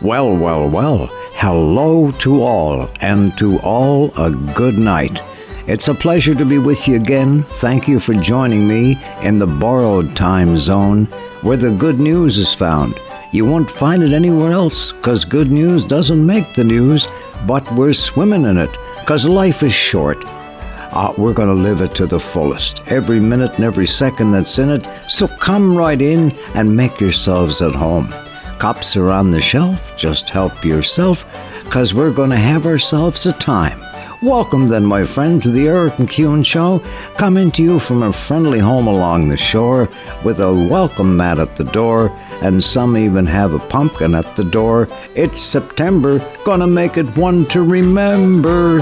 Well, well, well, hello to all, and to all a good night. It's a pleasure to be with you again. Thank you for joining me in the borrowed time zone where the good news is found. You won't find it anywhere else because good news doesn't make the news, but we're swimming in it because life is short. Uh, we're going to live it to the fullest, every minute and every second that's in it. So come right in and make yourselves at home. Cups are on the shelf, just help yourself, because we're going to have ourselves a time. Welcome, then, my friend, to the Eric MacEwen Show, coming to you from a friendly home along the shore with a welcome mat at the door, and some even have a pumpkin at the door. It's September, gonna make it one to remember.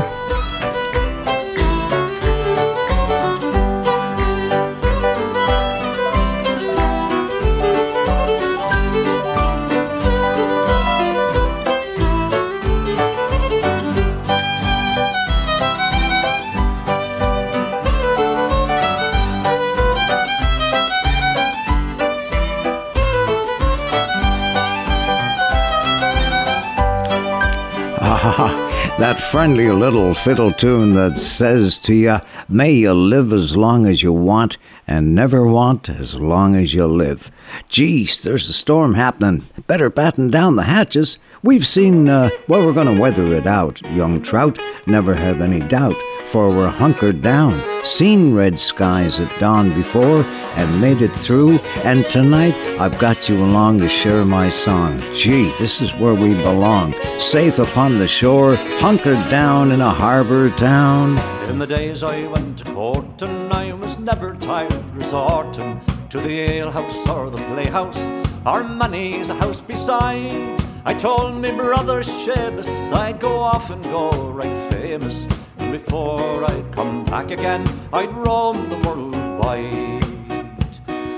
Friendly little fiddle tune that says to you, May you live as long as you want and never want as long as you live. Geez, there's a storm happening. Better batten down the hatches. We've seen, uh, well, we're going to weather it out, young trout. Never have any doubt, for we're hunkered down. Seen red skies at dawn before and made it through, and tonight I've got you along to share my song. Gee, this is where we belong. Safe upon the shore, hunkered down in a harbor town. In the days I went to court, and I was never tired resorting to the alehouse or the playhouse, or many's a house beside. I told me brother Seamus I'd go off and go right famous. And before I'd come back again, I'd roam the world wide.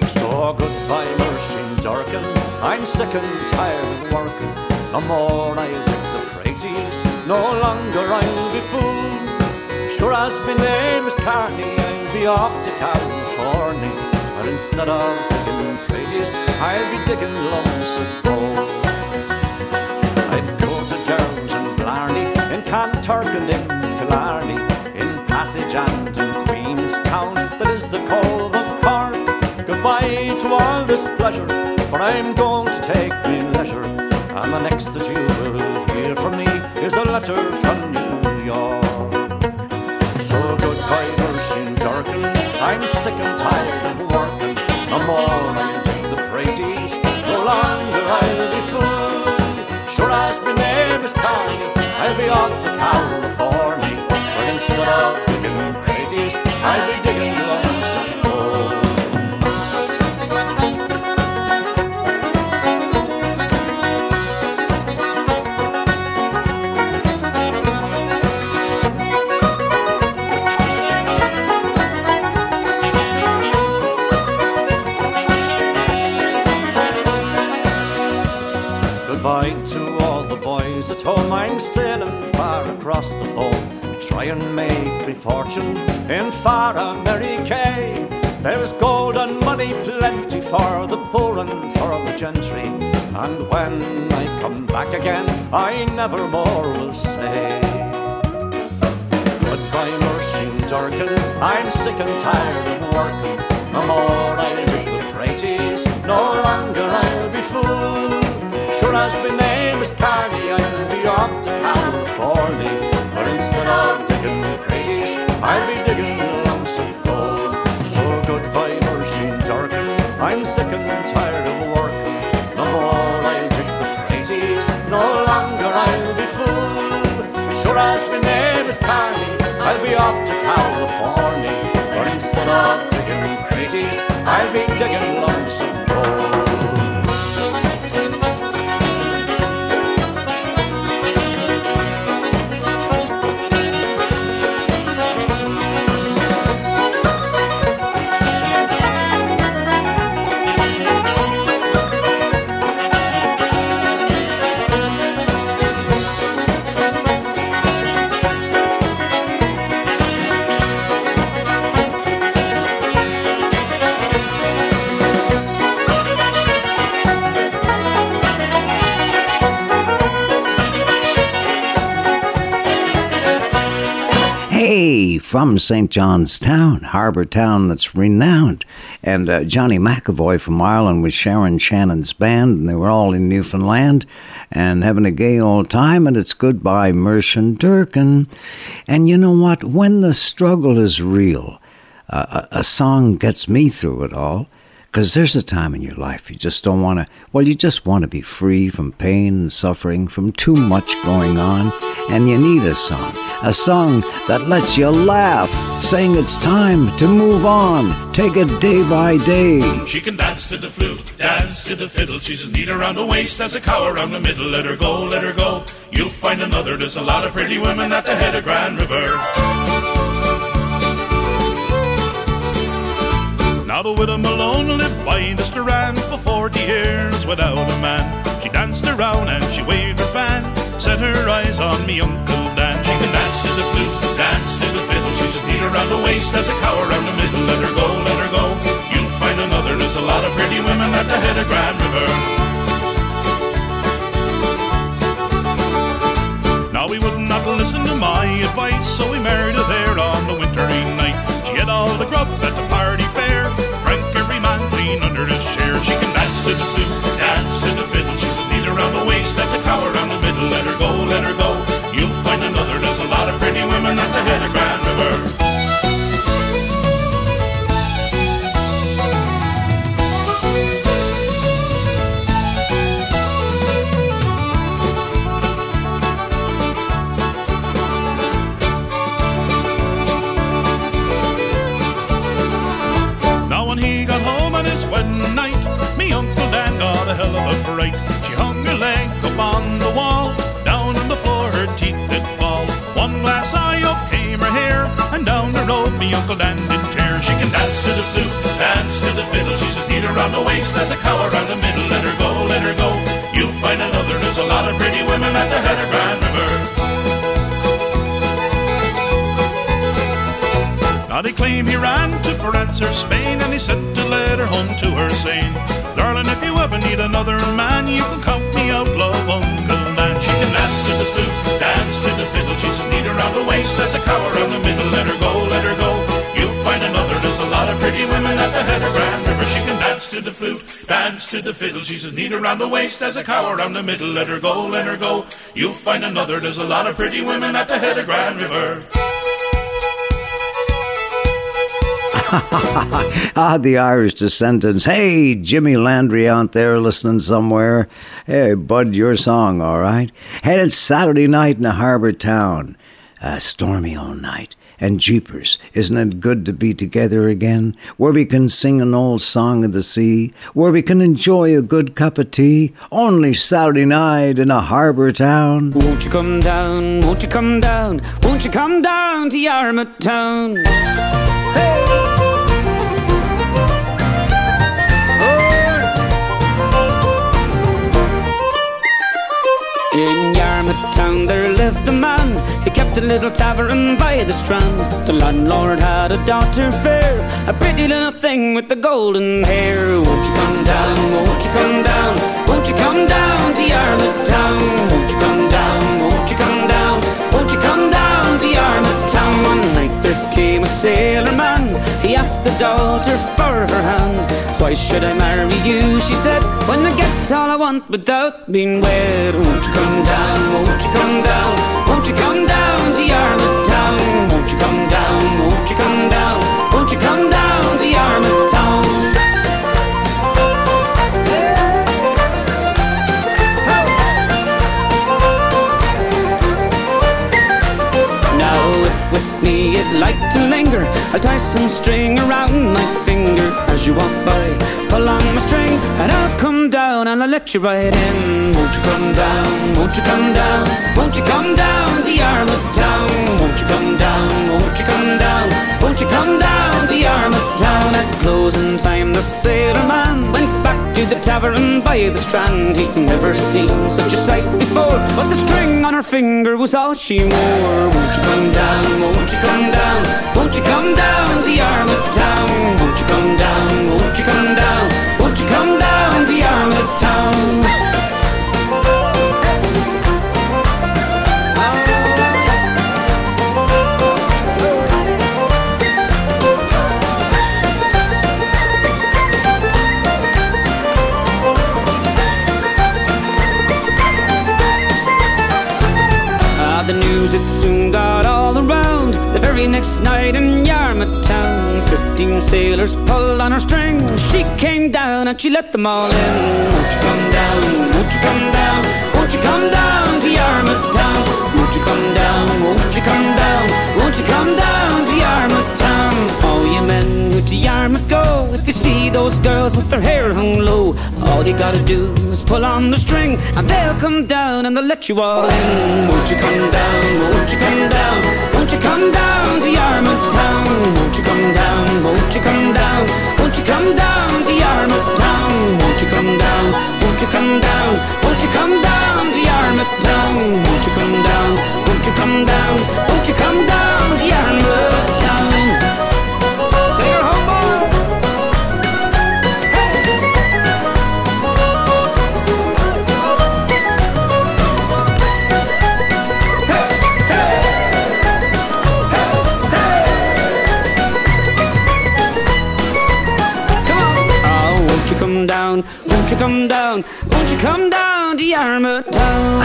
So goodbye, Muirsheen Durkin. I'm sick and tired of working. No more I'll take the praises, no longer I'll be fooled. Sure as my name is Carney, I'll be off to California. And instead of digging praises, I'll be digging lumps of gold. I've courted girls in Blarney, in Kanturk and in and in Queenstown, that is the Cove of Cork. Goodbye to all this pleasure, for I'm going to take me leisure. And the next that you will hear from me is a letter from New York. So goodbye, Muirsheen Durkin. I'm sick and tired of working. No more I'll take the praises, no longer I'll be fooled. Sure as my name is Carney, I'll be off to California. But instead of I'll be digging lumps of gold. Goodbye to all the boys at home. I'm sailing far across the foam try and make me fortune in far America. There's gold and money plenty for the poor and for the gentry. And when I come back again, I never more will say. Goodbye, Muirsheen Durkin. I'm sick and tired of working. No more I'll dig the praises, no longer I'll be fooled. Sure as As my name is Carney, I'll be off to California. But instead of digging praises, I'll be digging of gold. From St. John's Town, harbour town that's renowned. And uh, Johnny McAvoy from Ireland was Sharon Shannon's band, and they were all in Newfoundland and having a gay old time. And it's goodbye, Muirsheen Durkin. And you know what? When the struggle is real, uh, a, a song gets me through it all. Because there's a time in your life you just don't want to, well, you just want to be free from pain and suffering, from too much going on, and you need a song. A song that lets you laugh, saying it's time to move on, take it day by day. She can dance to the flute, dance to the fiddle. She's as neat around the waist as a cow around the middle. Let her go, let her go. You'll find another. There's a lot of pretty women at the head of Grand River. Now the widow Malone lived by the strand for forty years without a man. She danced around and she waved her fan, set her eyes on me Uncle Dan. She can dance to the flute, dance to the fiddle. She's a beat around the waist as a cow around the middle. Let her go, let her go. You'll find another. There's a lot of pretty women at the head of Grand River. Now we would not listen to my advice, so we married her there on the wintry night. Had all the grub at the party fair, drank every man clean under his share. She can dance to the flute, dance to the fiddle. She's a neat around the waist, as a cow around the middle. Let her go, let her go. You'll find another. There's a lot of pretty women at the head of Grand River. Waist, as a cow around the middle. Let her go, let her go. You'll find another. There's a lot of pretty women at the head of Grand River. Now they claim he ran to France or Spain and he sent a letter home to her saying, Darling, if you ever need another man, you can count me out, love Uncle Dan. She can dance to the flute, dance to the fiddle. She's neat around the waist as a cow around the middle. Let her go, let her go. You'll find another. Lot of pretty women at the head of Grand River. She can dance to the flute, dance to the fiddle. She's as neat around the waist as a cow around the middle. Let her go, let her go. You'll find another. There's a lot of pretty women at the head of Grand River. ah, the Irish descendants. Hey, Jimmy Landry out there listening somewhere. Hey, bud, your song, all right? Hey, it's Saturday night in a harbour town. Uh, stormy all night. And jeepers, isn't it good to be together again? Where we can sing an old song of the sea, where we can enjoy a good cup of tea. Only Saturday night in a harbour town. Won't you come down? Won't you come down? Won't you come down to Yarmouth Town? In Yarmouth town there lived a man He kept a little tavern by the strand. The landlord had a daughter fair A pretty little thing with the golden hair. Won't you come down, won't you come down? Won't you come down to Yarmouth town? Won't you come down, won't you come down? Won't you come down to Yarmouth town? One night there came a sailor asked the daughter for her hand. Why should I marry you, she said. When I get all I want without being wed. Won't you come down, won't you come down? Won't you come down to Yarmouth town? Won't you come down, won't you come down? Won't you come down to Yarmouth like to linger. I'll tie some string around my finger As you walk by, pull on my string And I'll come down and I'll let you right in Won't you come down, won't you come down Won't you come down to Yarmouth town Won't you come down, won't you come down Won't you come down to Yarmouth town At closing time the sailor man Went back to the tavern by the strand He'd never seen such a sight before But the string on her finger was all she wore Won't you come down, won't you come down Won't you come down to Yarmouth town Won't you come Ah, soon got all around. The very next night in Yarmouth town Fifteen sailors pulled on her strings. She came down and she let them all in. Won't you come down? Won't you come down to Yarmouth town? Won't you come down? Won't you come down? Won't you come down to Yarmouth town? All you men who to Yarmouth go, if you see those girls with their hair hung low, all you gotta do is pull on the string and they'll come down and they'll let you all in. Won't you come down? Won't you come down? Won't you come down to Yarmouth town? Won't you come down? Won't you come down? Won't you come down to Yarmouth town? Won't you come down? Won't you come down to Yarmouth town? Won't you come down? Won't you come down? Won't you come down to Yarmouth town? Come down? Won't you come down to Yarmouth town?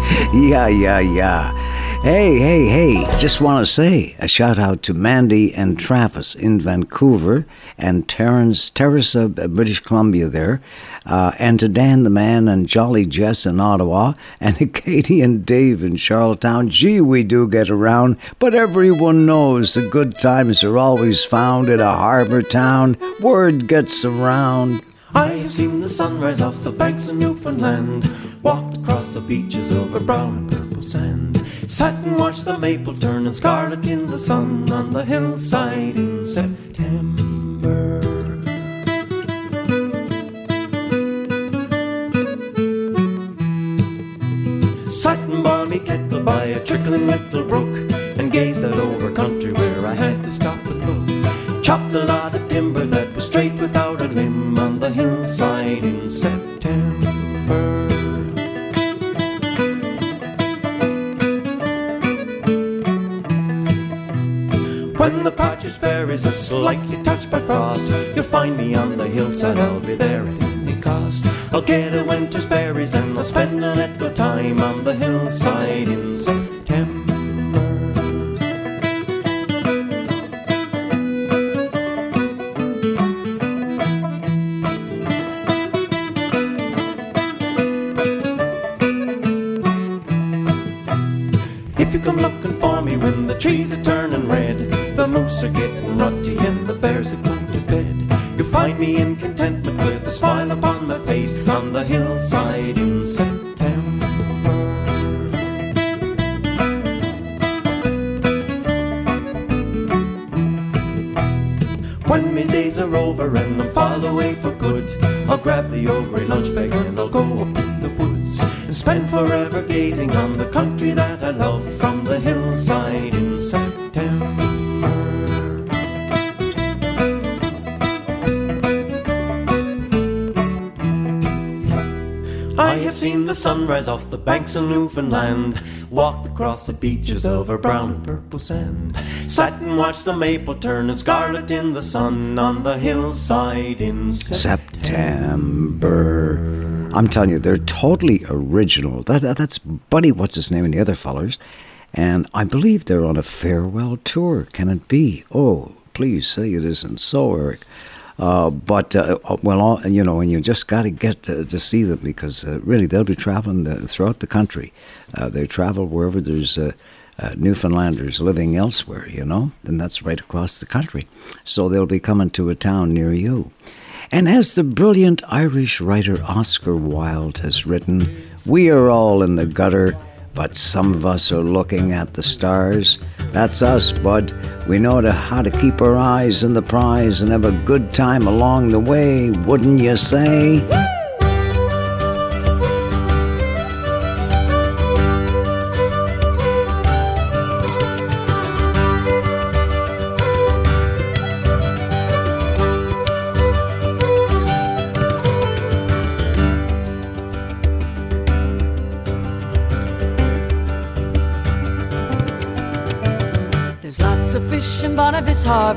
Yeah, yeah, yeah. Hey, hey, hey, just want to say a shout out to Mandy and Travis in Vancouver and Terrence, Terrace, uh, British Columbia there, uh, and to Dan the Man and Jolly Jess in Ottawa, and Katie and Dave in Charlottetown. Gee, we do get around, but everyone knows the good times are always found in a harbour town. Word gets around. I have seen the sunrise off the banks of Newfoundland, walked across the beaches over brown and purple sand, sat and watched the maple turning scarlet in the sun on the hillside in September. Sat and boiled me kettle by a trickling little brook and gazed out over country where I had to stop and look. Chopped a lot of timber that was straight without a limb hillside in September. When the partridge berries are slightly touched by frost, you'll find me on the hillside, I'll be there at any cost. I'll get a winter's berries and I'll spend a little time on the hillside in September. Trees are turning sunrise off the banks of Newfoundland, walked across the beaches over brown and purple sand, sat and watched the maple turn scarlet in the sun on the hillside in September. I'm telling you, they're totally original. That, that- that's Buddy, what's his name, and the other fellers. And I believe they're on a farewell tour. Can it be? Oh, please say it isn't so, Eric. Uh, but uh, uh, well, all, you know, and you just got to get to, see them because uh, really they'll be traveling the, throughout the country. Uh, they travel wherever there's uh, uh, Newfoundlanders living elsewhere, you know, and that's right across the country. So they'll be coming to a town near you. And as the brilliant Irish writer Oscar Wilde has written, we are all in the gutter, but some of us are looking at the stars. That's us, bud. We know to, how to keep our eyes on the prize and have a good time along the way, wouldn't you say?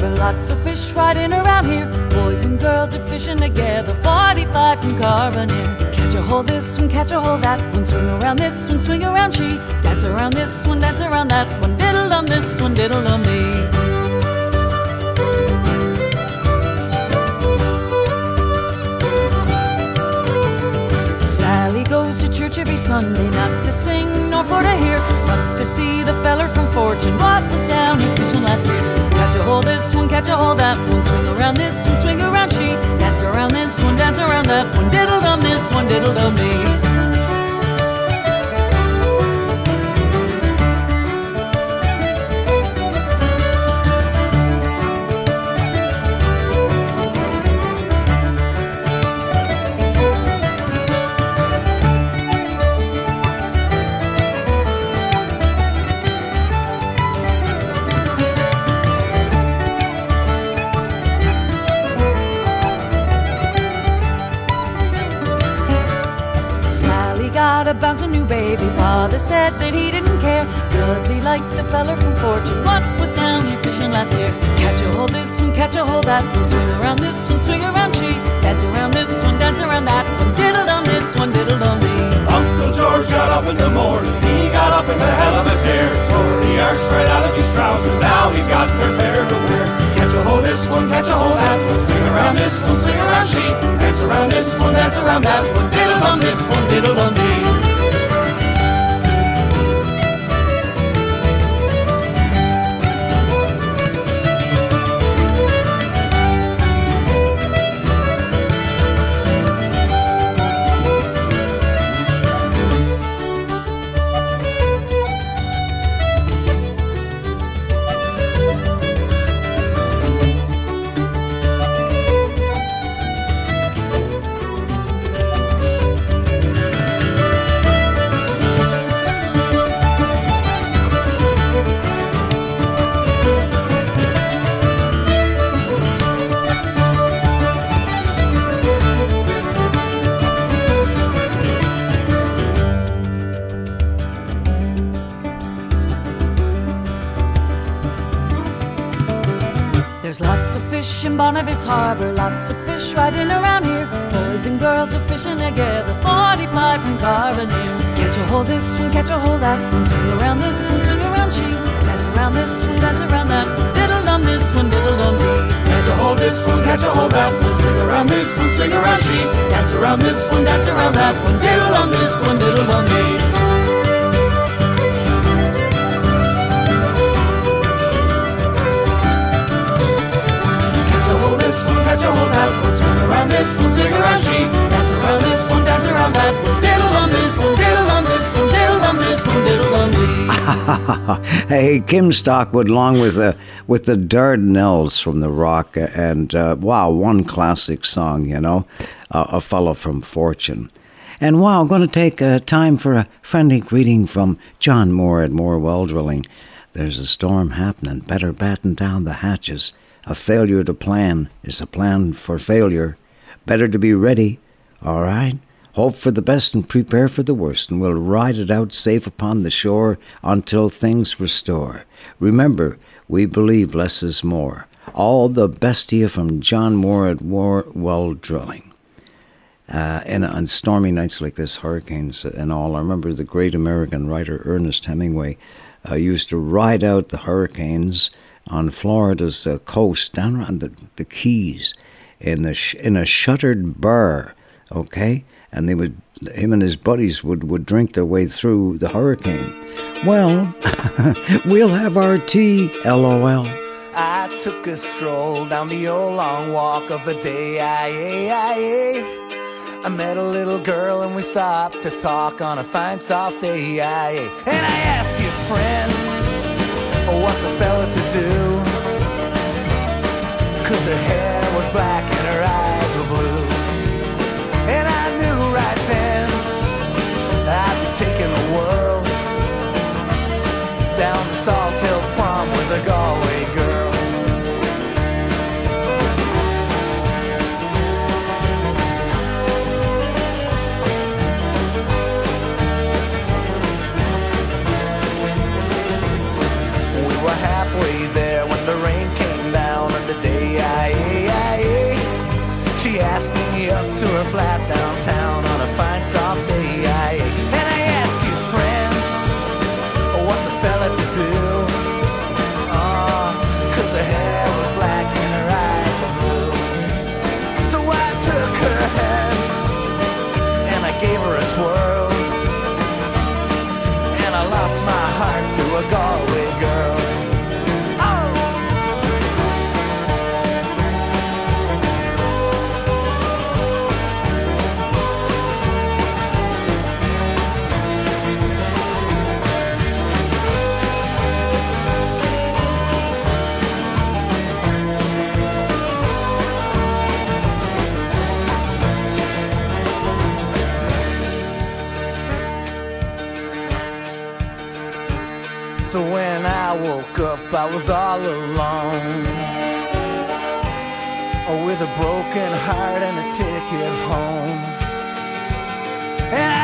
are lots of fish riding around here. Boys and girls are fishing together, 45 from Carbonear. Catch a hold this one, catch a hold that one, swing around this one, swing around she. Dance around this one, dance around that one, diddle on this one, diddle on me. goes to church every Sunday, not to sing nor for to hear, but to see the feller from Fortune, what was down here fishing last year. This one, catch a hold that one, swing around this one, swing around she, dance around this one, dance around that one, diddle dum this one, diddle dum me. Got a new baby. Father said that he didn't care, cause he liked the feller from Fortune. What was down here fishing last year? Catch a hold this one, catch a hold that one. Swing around this one, swing around she. Dance around this one, dance around that one. Diddle on this one, diddle on me. Uncle George got up in the morning, he got up in a hell of a tear. Tore the arse right out of his trousers, now he's got her pair to wear. Catch a hold this one, catch a hold that one. Swing around this one, swing around she. Dance around this one, dance around that one. Diddle dum this one, diddle dum me. Bonavist Harbor, lots of fish riding around here. Boys and girls are fishing together, 45 from Carbonear. Catch a hold this one, catch a hold that one, swing around this one, swing around she. Dance around this one, dance around that diddle dum this one, diddle dum dee. Catch a hold this one, catch a hold that one, swing around this one, swing around she. Dance around this one, dance around that one, diddle dum this one, diddle dum dee. This one, swing around she, dance around this one, dance around that one, hey, Kim Stockwood, along with the with the Dardanelles from the Rock, and uh, wow, one classic song, you know, uh, a fellow from Fortune. And wow, I'm going to take uh, time for a friendly greeting from John Moore at Moore Well Drilling. There's a storm happening. Better batten down the hatches. A failure to plan is a plan for failure. Better to be ready, all right? Hope for the best and prepare for the worst, and we'll ride it out safe upon the shore until things restore. Remember, we believe less is more. All the best you from John Moore at Moore Well Drilling. Uh, and on stormy nights like this, hurricanes and all, I remember the great American writer Ernest Hemingway uh, used to ride out the hurricanes on Florida's uh, coast, down around the, the Keys, in the sh- in a shuttered bar, okay, and they would him and his buddies would would drink their way through the hurricane. Well, we'll have our tea, lol. I took a stroll down the old long walk of the day. I, I, met a little girl and we stopped to talk on a fine soft day. I, and I asked you, friend oh, what's a fella to do? Cause her hair was black and her eyes were blue. And I knew right then I'd be taking the world down to Salt Hill Prom with a Galway woke up, I was all alone. Oh, with a broken heart and a ticket home. And I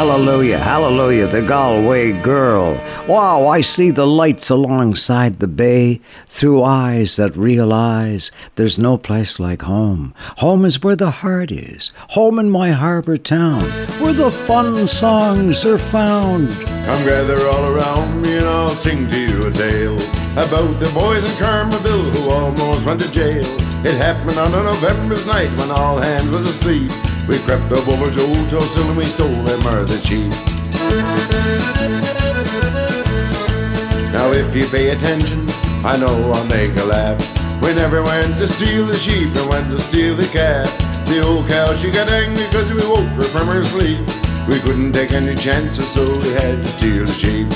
Hallelujah, hallelujah, the Galway girl. Wow, I see the lights alongside the bay through eyes that realize there's no place like home. Home is where the heart is, home in my harbour town, where the fun songs are found. Come gather all around me and I'll sing to you a tale about the boys in Carmanville who almost went to jail. It happened on a November's night when all hands was asleep. We crept up over Joe Tulsil and we stole them the cheap. Now if you pay attention, I know I'll make a laugh. We never went to steal the sheep and went to steal the calf. The old cow, she got angry because we woke her from her sleep. We couldn't take any chances, so we had to steal the sheep.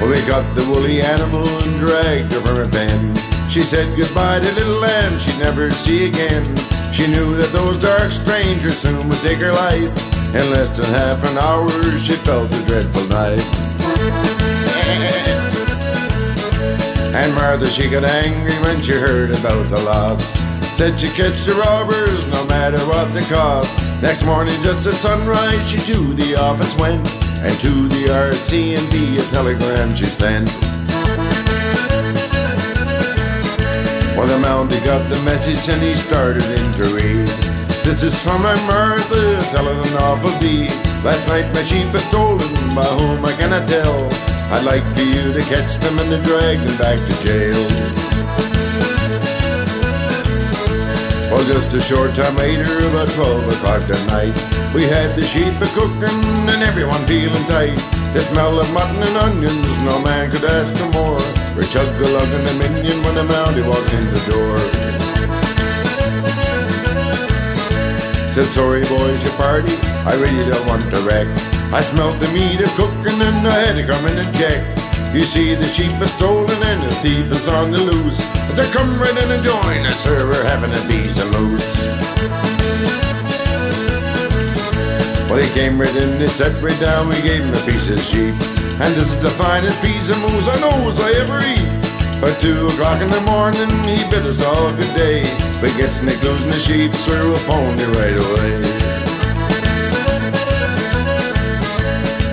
Well, we got the woolly animal and dragged her from her pen. She said goodbye to little lamb she'd never see again. She knew that those dark strangers soon would take her life. In less than half an hour, she felt the dreadful knife. And Martha, she got angry when she heard about the loss. Said she'd catch the robbers no matter what the cost. Next morning, just at sunrise, she to the office went. And to the RCMP, a telegram she sent. The Mountie got the message and he started in to read. This is from my Martha, telling an awful deed. Last night my sheep was stolen, by whom I cannot tell. I'd like for you to catch them and to drag them back to jail. Well, just a short time later, about 12 o'clock that night, we had the sheep a cooking and everyone feeling tight. The smell of mutton and onions, no man could ask for more. We chugged the lug and the minion when the Mountie walked in the door. Said, sorry boys, your party, I really don't want to wreck. I smelt the meat a cooking and I had to come in and check. You see, the sheep is stolen and the thief is on the loose. So come right in and join us, sir, we're having a piece of moose. Came right in, he sat right down, we gave him a piece of sheep. And this is the finest piece of moose I knows I ever eat. At two o'clock in the morning, he bid us all good day. We gets Nick losing the sheep, sir, we'll phone you right away.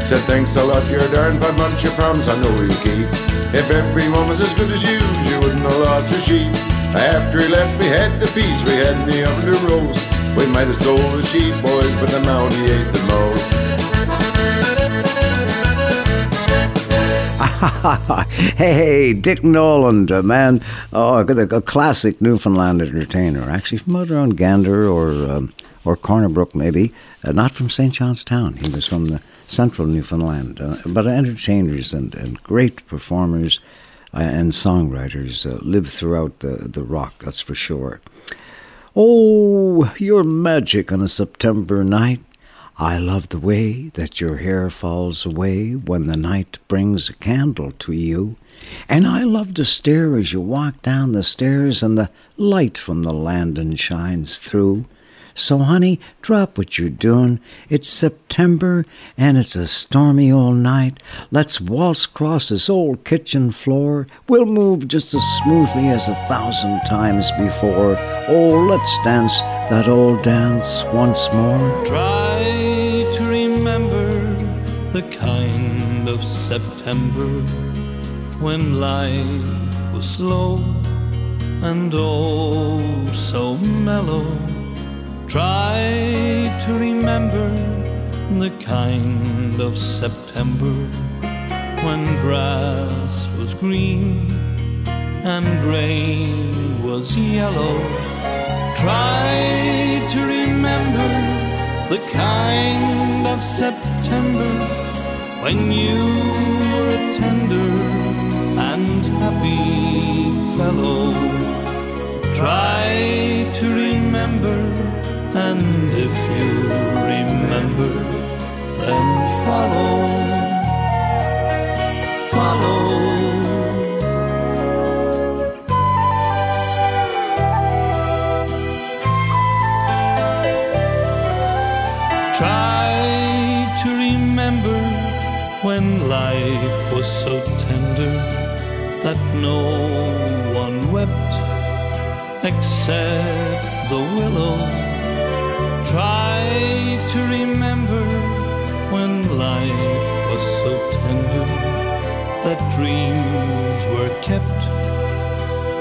Said thanks a lot, you're darn fine bunch of promise I know you keep. If everyone was as good as you, you wouldn't have lost your sheep. After he left, we had the piece we had in the oven to roast. We might have stole the sheep, boys, but the Mountie ate the most. hey, Dick Nolan, uh, man, oh, a, a classic Newfoundland entertainer, actually from out around Gander or um, or Corner Brook, maybe, uh, not from St. John's Town. He was from the central Newfoundland, uh, but entertainers and, and great performers uh, and songwriters uh, live throughout the, the rock, that's for sure. Oh, you're magic on a September night. I love the way that your hair falls away when the night brings a candle to you. And I love to stare as you walk down the stairs and the light from the landing shines through. So, honey, drop what you're doing. It's September and it's a stormy old night. Let's waltz across this old kitchen floor. We'll move just as smoothly as a thousand times before. Oh, let's dance that old dance once more. Try to remember the kind of September when life was slow and oh so mellow. Try to remember the kind of September when grass was green and grain was yellow. Try to remember the kind of September when you were a tender and happy fellow. Try to remember, and if you remember, then follow, follow. Try to remember when life was so tender that no one wept except the willow. Try to remember when life was so tender that dreams were kept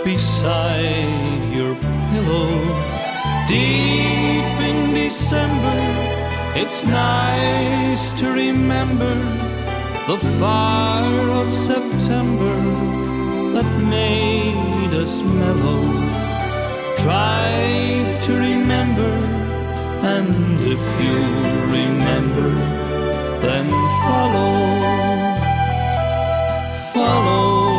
beside your pillow. Deep in December, it's nice to remember the fire of September that made us mellow. Try to remember, and if you remember, then follow, follow.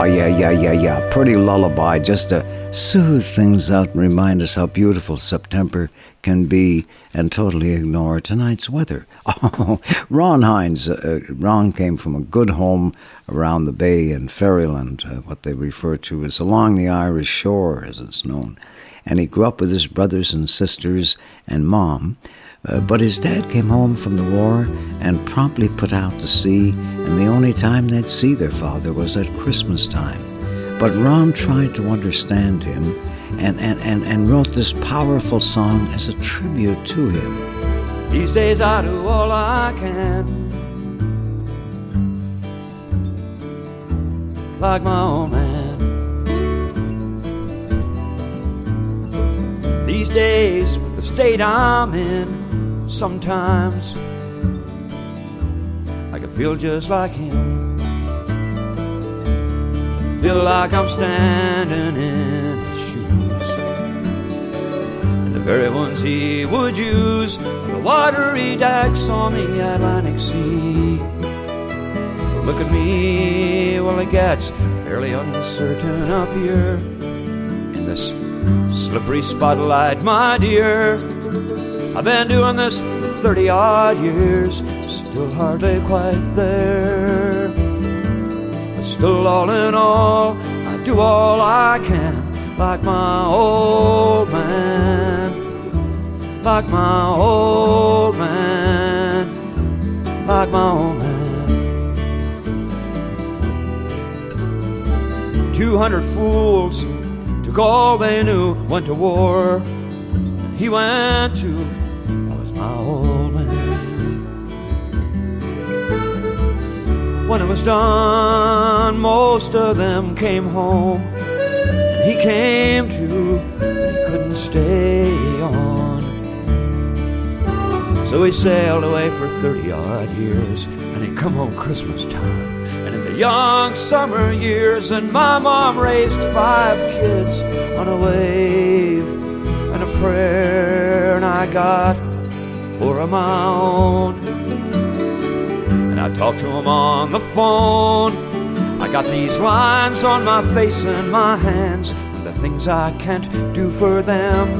Oh, yeah, yeah, yeah, yeah. Pretty lullaby just to soothe things out and remind us how beautiful September can be and totally ignore tonight's weather. Oh, Ron Hynes. Uh, Ron came from a good home around the bay in Ferryland, uh, what they refer to as along the Irish shore, as it's known. And he grew up with his brothers and sisters and mom. Uh, but his dad came home from the war and promptly put out to sea, and the only time they'd see their father was at Christmas time. But Ron tried to understand him and, and, and, and wrote this powerful song as a tribute to him. These days I do all I can. Like my old man. These days, with the state I'm in, sometimes I can feel just like him. Feel like I'm standing in his shoes. And the very ones he would use on the watery decks on the Atlantic Sea. But look at me, well, it gets fairly uncertain up here in this slippery spotlight, my dear. I've been doing this for 30 odd years, still hardly quite there. But still, all in all, I do all I can, like my old man, like my old man, like my old man. 200 fools took all they knew, went to war. And he went to, When it was done, most of them came home. And he came to, but he couldn't stay on. So he sailed away for 30 odd years, and he'd come home Christmas time. And in the young summer years, and my mom raised five kids on a wave and a prayer, and I got of my own. And I talked to him on the phone. I got these lines on my face and my hands, and the things I can't do for them.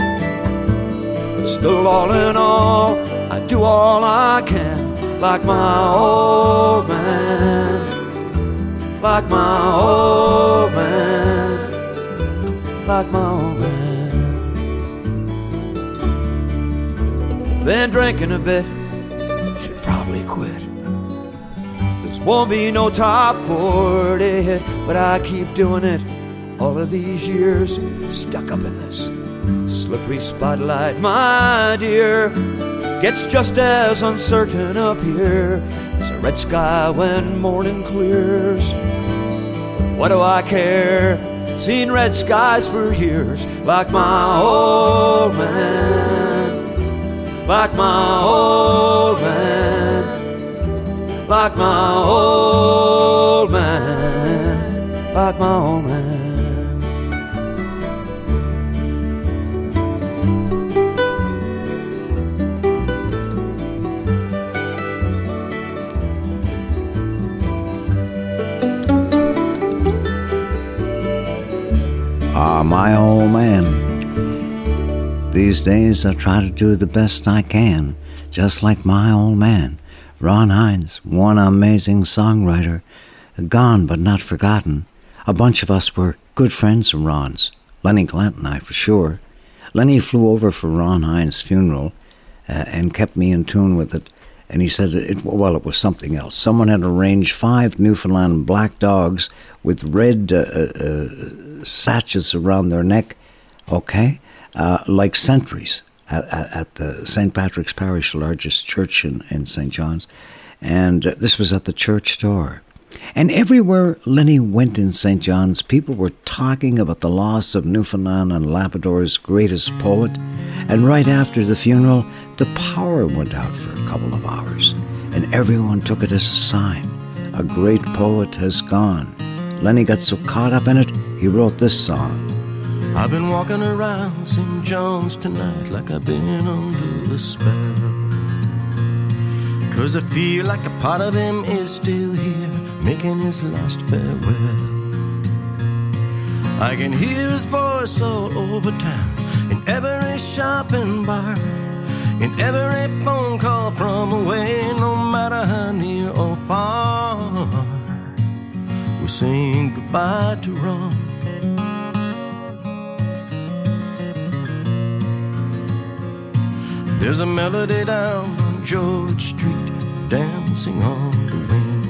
But still, all in all, I do all I can, like my old man, like my old man, like my old man. Been drinking a bit, won't be no top 40 hit, but I keep doing it all of these years, stuck up in this slippery spotlight, my dear. Gets just as uncertain up here as a red sky when morning clears. What do I care? Seen red skies for years, like my old man, like my old man, like my old man, like my old man. Ah, my old man. These days I try to do the best I can, just like my old man. Ron Hynes, one amazing songwriter, gone but not forgotten. A bunch of us were good friends of Ron's, Lenny Gallant and I for sure. Lenny flew over for Ron Hynes' funeral uh, and kept me in tune with it. And he said, it, well, it was something else. Someone had arranged five Newfoundland black dogs with red uh, uh, uh around their neck, okay, uh, like sentries at, at, the St. Patrick's Parish, the largest church in, in St. John's. And this was at the church door. And everywhere Lenny went in St. John's, people were talking about the loss of Newfoundland and Labrador's greatest poet. And right after the funeral, the power went out for a couple of hours, and everyone took it as a sign. A great poet has gone. Lenny got so caught up in it, he wrote this song. I've been walking around St. John's tonight like I've been under a spell. Cause I feel like a part of him is still here, making his last farewell. I can hear his voice all over town, in every shop and bar, in every phone call from away, no matter how near or far. We're saying goodbye to Ron. There's a melody down on George Street, dancing on the wind.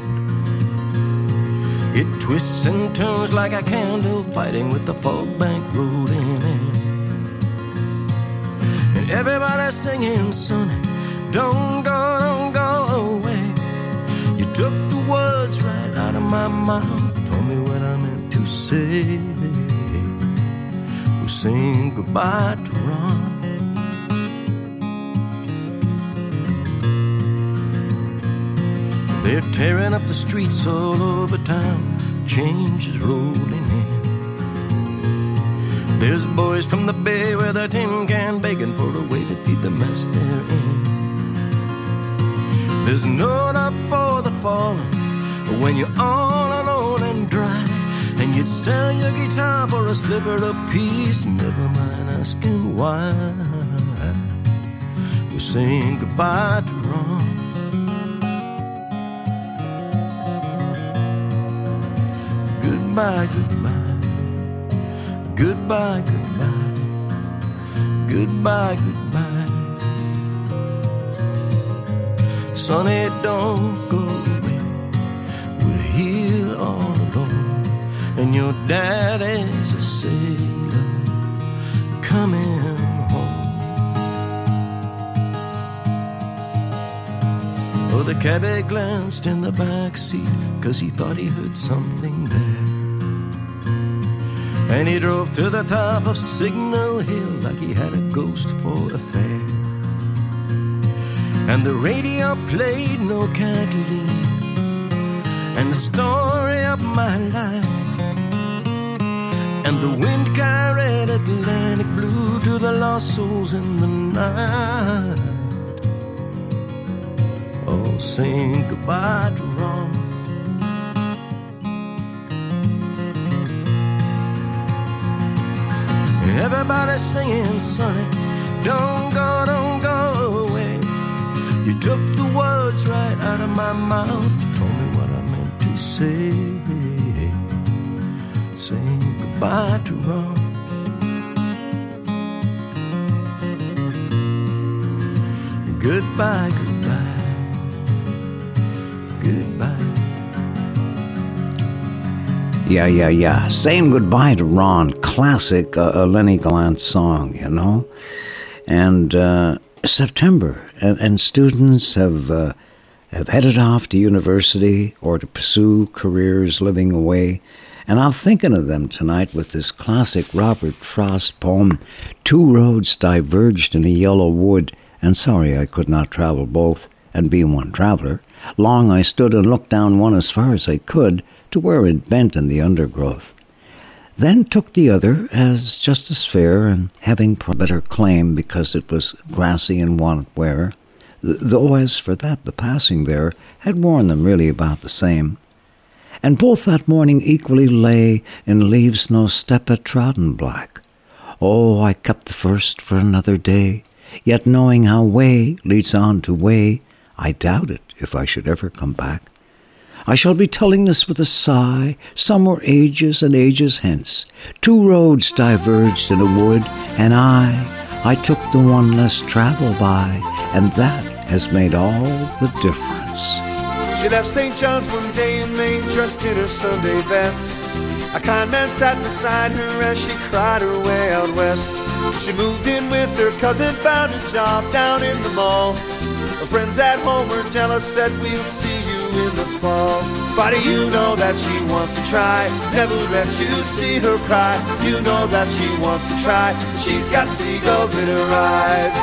It twists and turns like a candle, fighting with the fog bank rolling in. And everybody's singing, Sonny, don't go, don't go away. You took the words right out of my mouth, told me what I meant to say. We're saying goodbye to Ron. They're tearing up the streets all over town. Change is rolling in. There's boys from the bay with a tin can begging for a way to feed the mess they're in. There's no up for the fallen when you're all alone and dry. And you'd sell your guitar for a sliver of peace. Never mind asking why. We're saying goodbye to Ron. Goodbye, goodbye, goodbye, goodbye, goodbye, goodbye. Sonny, don't go away. We're here all alone, and your daddy's a sailor coming home. Oh, the cabby glanced in the back seat, cause he thought he heard something there. And he drove to the top of Signal Hill like he had a ghost for a fare. And the radio played no Kathleen and the story of my life. And the wind carried Atlantic blue to the lost souls in the night. Oh, saying goodbye Everybody's singing, Sonny, don't go, don't go away. You took the words right out of my mouth, told me what I meant to say. Saying goodbye to Ron. Goodbye, goodbye, goodbye. Yeah, yeah, yeah. Saying goodbye to Ron, classic uh, Lenny Gallant song, you know. And uh, September, and, and, students have uh, have headed off to university or to pursue careers living away. And I'm thinking of them tonight with this classic Robert Frost poem, Two Roads Diverged in a Yellow Wood, and sorry I could not travel both and be one traveler. Long I stood and looked down one as far as I could to where it bent in the undergrowth. Then took the other as just as fair and having better claim because it was grassy and wanted wear, though as for that the passing there had worn them really about the same. And both that morning equally lay in leaves no step had trodden black. Oh, I kept the first for another day, yet knowing how way leads on to way, I doubted if I should ever come back. I shall be telling this with a sigh, some somewhere ages and ages hence. Two roads diverged in a wood, and I, I took the one less traveled by, and that has made all the difference. She left St. John's one day in May, dressed in her Sunday best. A kind man sat beside her as she cried her way out west. She moved in with her cousin, found a job down in the mall. Her friends at home were jealous, said we'll see you in the fall. But you know that she wants to try, never let you see her cry. You know that she wants to try, she's got seagulls in her eyes.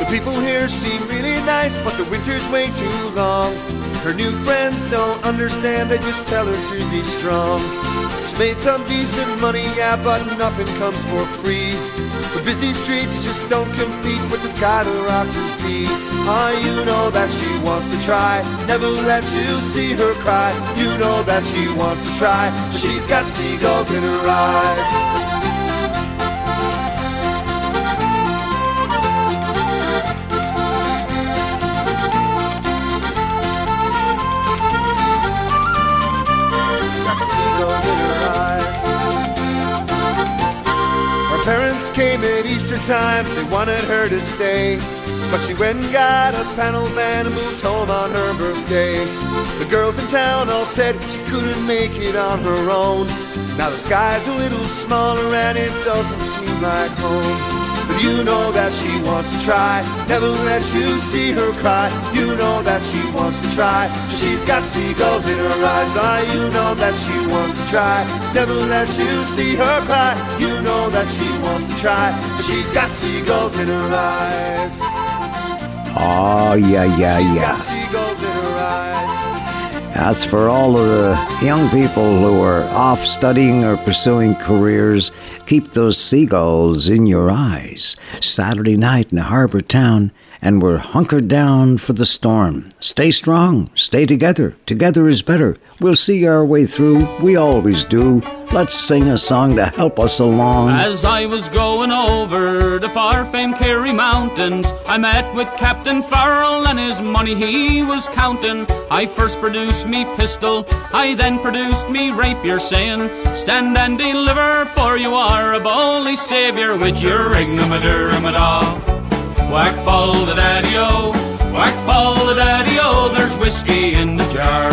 The people here seem really nice, but the winter's way too long. Her new friends don't understand, they just tell her to be strong. Made some decent money, yeah, but nothing comes for free. The busy streets just don't compete with the sky, the rocks, and sea. Ah, you know that she wants to try, never let you see her cry. You know that she wants to try, she's got seagulls in her eyes. Easter time, they wanted her to stay. But she went and got a panel van and moved home on her birthday. The girls in town all said she couldn't make it on her own. Now the sky's a little smaller and it doesn't seem like home. You know that she wants to try, never let you see her cry. You know that she wants to try, she's got seagulls in her eyes. Ah, you know that she wants to try, never let you see her cry. You know that she wants to try, she's got seagulls in her eyes. Oh, yeah, yeah, yeah. As for all of the young people who are off studying or pursuing careers, keep those seagulls in your eyes. Saturday night in a harbor town, and we're hunkered down for the storm. Stay strong, stay together. Together is better. We'll see our way through, we always do. Let's sing a song to help us along. As I was going over the far famed Kerry Mountains, I met with Captain Farrell and his money he was counting. I first produced me pistol, I then produced me rapier, saying, Stand and deliver, for you are a bully saviour with your ignomadaramada. Whack fall the daddy-o, whack fall the daddy-o, there's whiskey in the jar.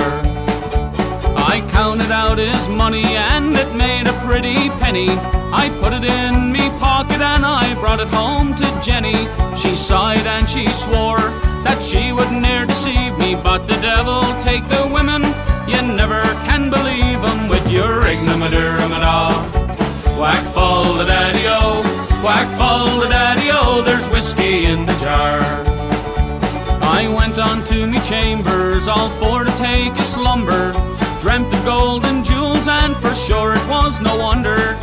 I counted out his money and it made a pretty penny. I put it in me pocket and I brought it home to Jenny. She sighed and she swore that she would ne'er deceive me, but the devil take the women, you never can believe 'em with your ignomadaramada. Whack fall the daddy-o, Whack fall the daddy-o, there's whiskey in the jar. I went on to me chambers, all for to take a slumber. Dreamt of gold and jewels, and for sure it was no wonder.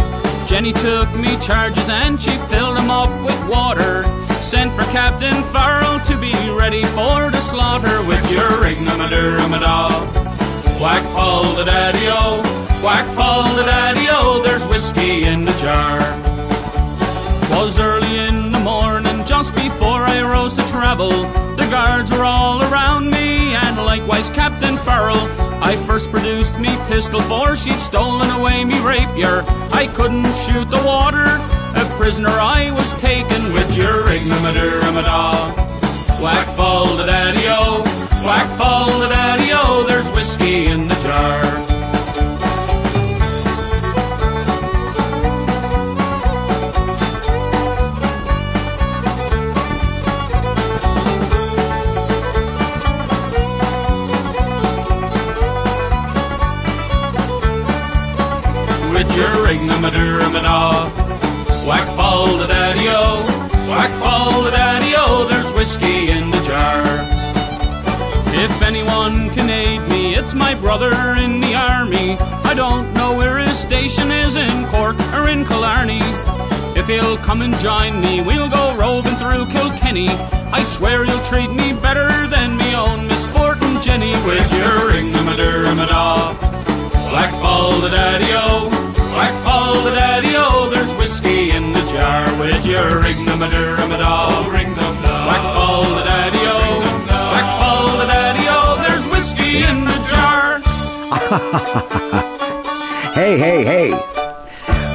Jenny took me charges and she filled them up with water. Sent for Captain Farrell to be ready for the slaughter with your ignomadaramada. Whack fall the daddy-o, whack fall the daddy-o, there's whiskey in the jar. Was early in the morning, just before I rose to travel. The guards were all around me, and likewise Captain Farrell. I first produced me pistol, for she'd stolen away me rapier. I couldn't shoot the water, a prisoner I was taken with your ignomadaramada. Whack fall the daddy-o, whack fall the daddy-o, there's whiskey in the jar. With your ring-a-ma-dur-a-ma-daw. Whack fall the daddy-o, whack fall the daddy-o, there's whiskey in the jar. If anyone can aid me, it's my brother in the army. I don't know where his station is in Cork or in Killarney. If he'll come and join me, we'll go roving through Kilkenny. I swear you'll treat me better than me own Miss Fortin Jenny with your ring daw Black fall the daddy o, black fall the daddy o. There's whiskey in the jar with your ring a ma daw ring them Black fall the daddy o, black fall the daddy o. There's whiskey in the jar. hey, hey, hey.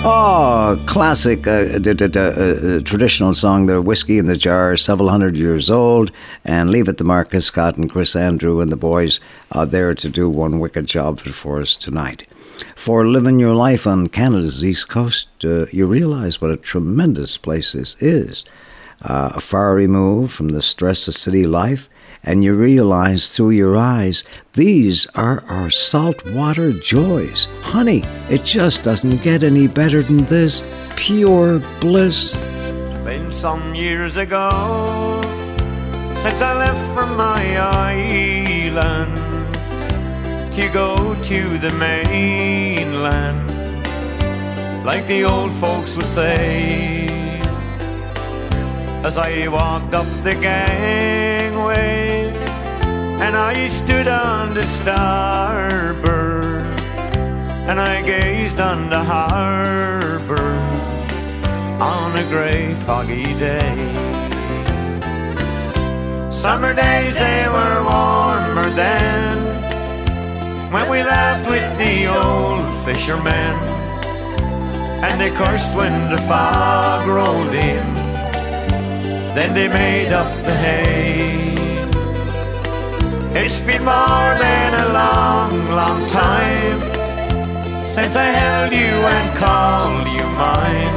Oh, classic uh, d- d- d- uh, traditional song, The Whiskey in the Jar, several hundred years old, and leave it to Marcus Scott and Chris Andrew and the boys are there to do one wicked job for us tonight. For living your life on Canada's East Coast, uh, you realize what a tremendous place this is. Uh, far removed from the stress of city life, and you realize through your eyes these are our saltwater joys. Honey, it just doesn't get any better than this. Pure bliss. It's Been some years ago since I left for my island to go to the mainland, like the old folks would say. As I walked up the gangway and I stood on the starboard and I gazed on the harbor on a grey foggy day. Summer days they were warmer then when we laughed with the old fishermen and they cursed when the fog rolled in. Then they made up the hay. It's been more than a long, long time since I held you and called you mine.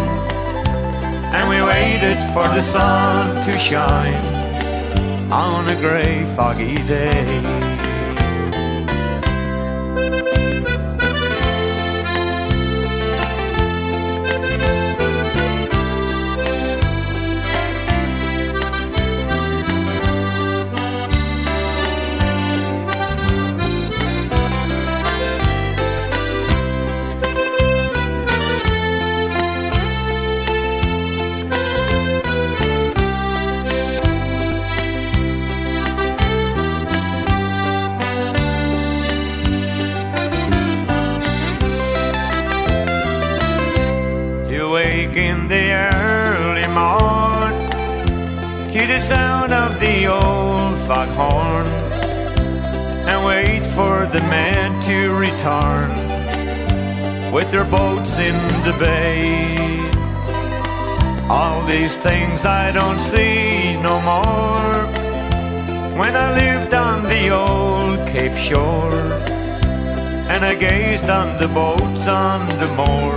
And we waited for the sun to shine on a grey, foggy day. Foghorn and wait for the men to return with their boats in the bay. All these things I don't see no more when I lived on the old Cape Shore and I gazed on the boats on the moor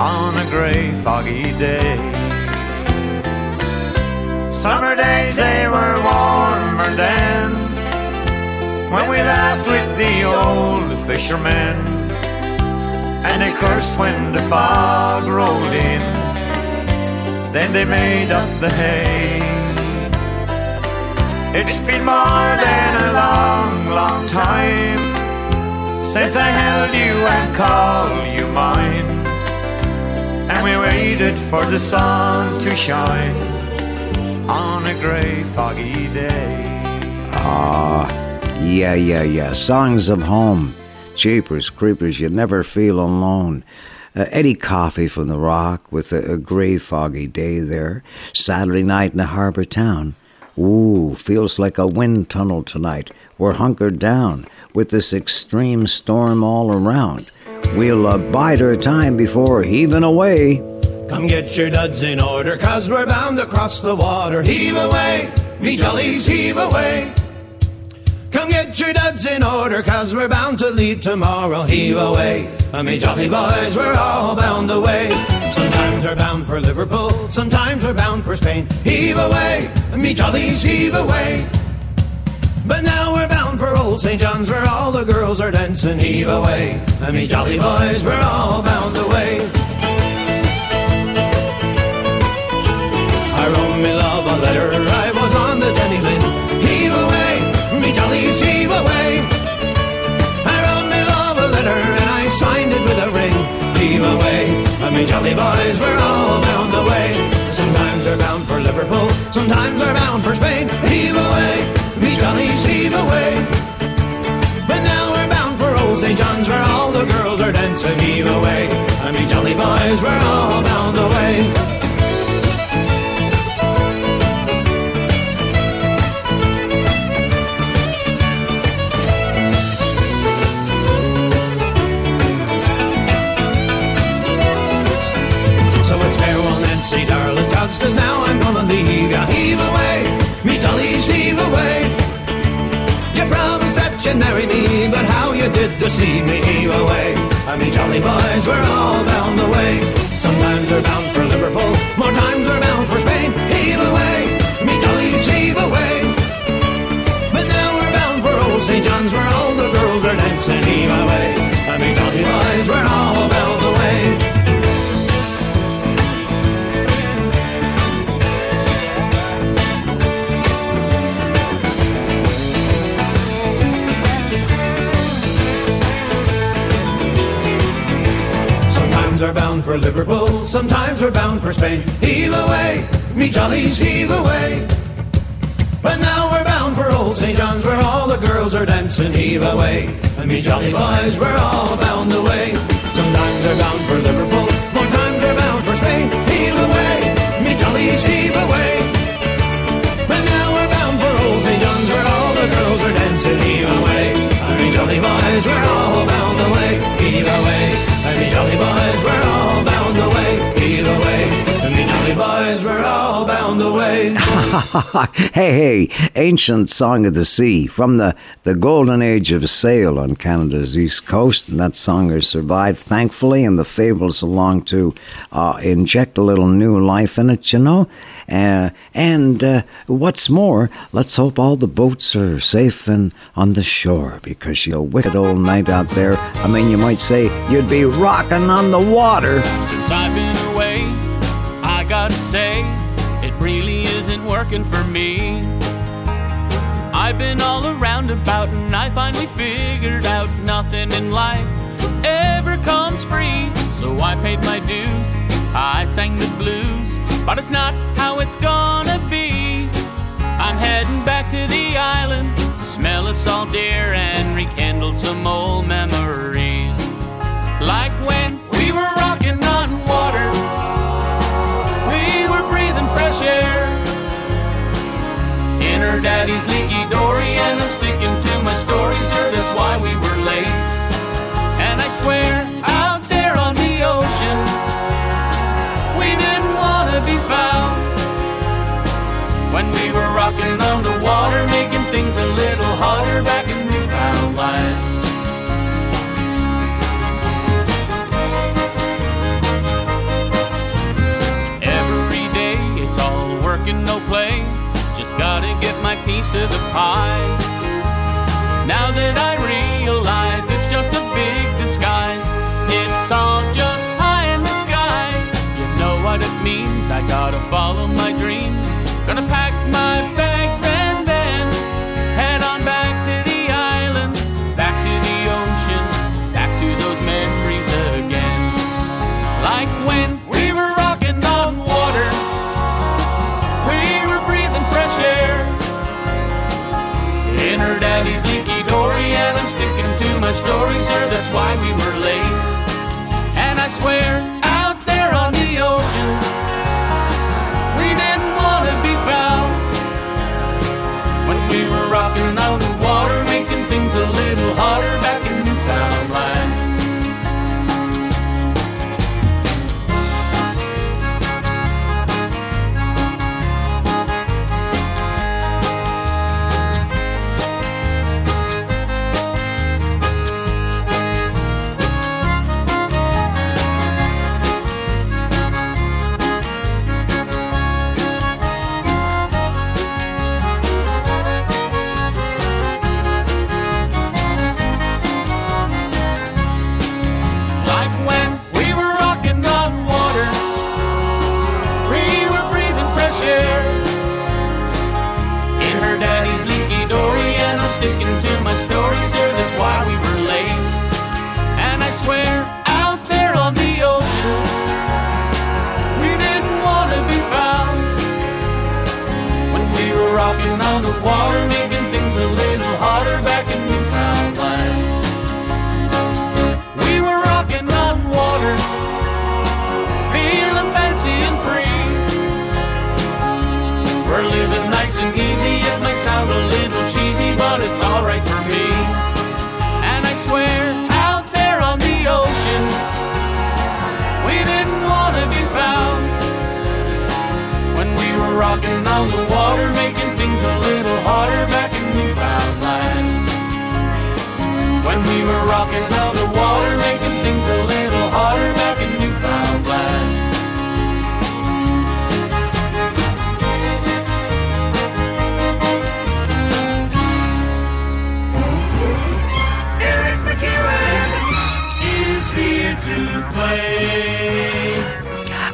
on a grey foggy day. Summer days they were warmer then. When we laughed with the old fishermen And they cursed when the fog rolled in. Then they made up the hay. It's been more than a long, long time Since I held you and called you mine. And we waited for the sun to shine on a grey, foggy day. Ah, yeah, yeah, yeah. Songs of home. Jeepers, creepers, you never feel alone. Uh, Eddie Coffey from The Rock with a, a grey, foggy day there. Saturday night in a harbour town. Ooh, feels like a wind tunnel tonight. We're hunkered down with this extreme storm all around. We'll abide our time before heaving away. Come get your duds in order, cause we're bound across the water. Heave away, me jollies, heave away. Come get your duds in order, cause we're bound to leave tomorrow. Heave away, uh, me jolly boys, we're all bound away. Sometimes we're bound for Liverpool, sometimes we're bound for Spain. Heave away, me jollies, heave away. But now we're bound for old St. John's where all the girls are dancing. Heave away, and me jolly boys, we're all bound away. I me love a letter, I was on the Jenny Lind. Heave away, me jollies, heave away. I wrote me love a letter and I signed it with a ring. Heave away, me jolly boys, we're all bound away. Sometimes they're bound for Liverpool, sometimes we're bound for Spain. Heave away, me jollies, heave away. But now we're bound for old St. John's where all the girls are dancing. Heave away, me jolly boys, we're all bound away. Ya. Heave away, me dollies, heave away. You promised that you'd marry me, but how you did deceive me, heave away. I mean, jolly boys, we're all bound away. Sometimes we're bound for Liverpool, more times we're bound for Spain. Heave away, me dollies, heave away. But now we're bound for old St. John's, where all the girls are dancing. Heave away, I mean, jolly boys, we're all bound away. For Liverpool, sometimes we're bound for Spain. Heave away, me jollies, heave away. But now we're bound for old St. John's where all the girls are dancing. Heave away, and me jolly boys, we're all bound away. Sometimes we're bound for Liverpool, more times we're bound for Spain. Heave away, me jollies, heave away. But now we're bound for old St. John's where all the girls are dancing. Heave away, jolly boys, we're all bound away. Away, and me jolly boys, we're all bound away. Heave away, and boys, we're all bound away. hey, hey, ancient song of the sea from the, the golden age of sail on Canada's east coast. And that song has survived, thankfully, and the fables along to uh, inject a little new life in it, you know. Uh, and uh, what's more, let's hope all the boats are safe and on the shore because you're a wicked old night out there. I mean, you might say you'd be rocking on the water. Since I've been really isn't working for me. I've been all around about and I finally figured out nothing in life ever comes free. So I paid my dues, I sang the blues, but it's not how it's gonna be. I'm heading back to the island, smell of salt air and rekindle some old memories. Like when we were rocking on water, air. In her daddy's leaky dory, and I'm sticking to my story, sir. That's why we were late. And I swear, out there on the ocean, we didn't want to be found. When we were rocking on the water, making things a little hotter back piece the pie. Now that I realize it's just a big disguise, it's all just high in the sky. You know what it means, I gotta follow my dreams. Gonna pack story, sir. That's why we were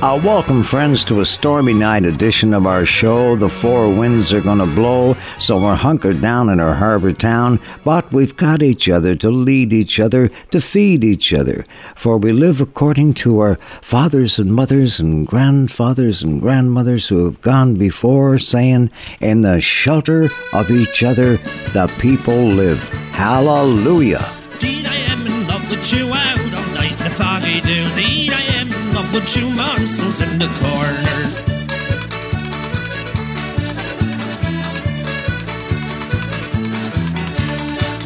Uh, welcome, friends, to a stormy night edition of our show. The four winds are going to blow, so we're hunkered down in our harbor town, but we've got each other to lead each other, to feed each other. For we live according to our fathers and mothers and grandfathers and grandmothers who have gone before, saying, In the shelter of each other, the people live. Hallelujah. Indeed, I am in love with you out night the foggy. With you, mussels in the corner.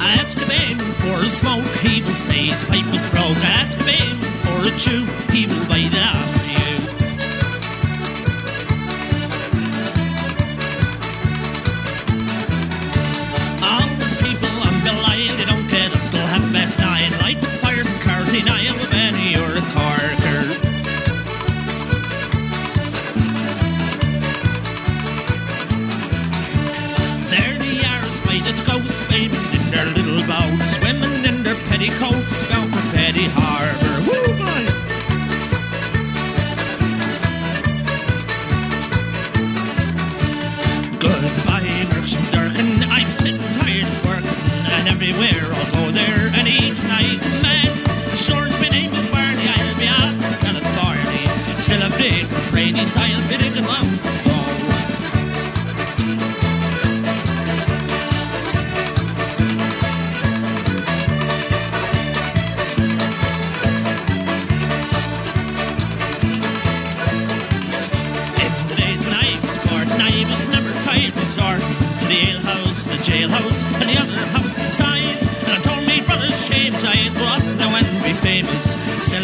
I ask him in for a smoke, he will say his pipe was broke. I ask him in for a chew, he will bite it off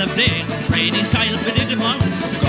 a big Brady's, I'll be digging ones. of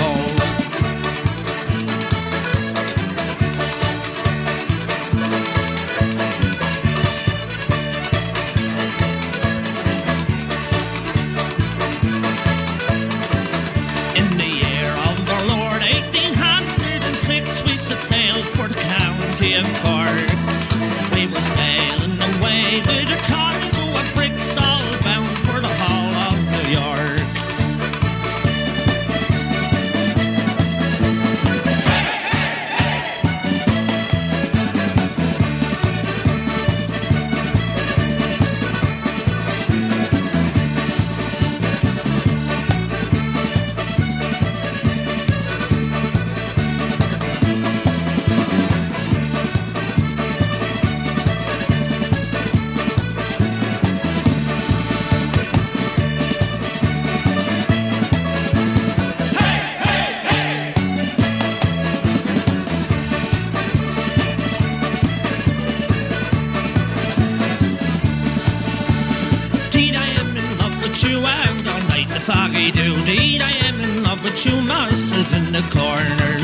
mussels in the corner.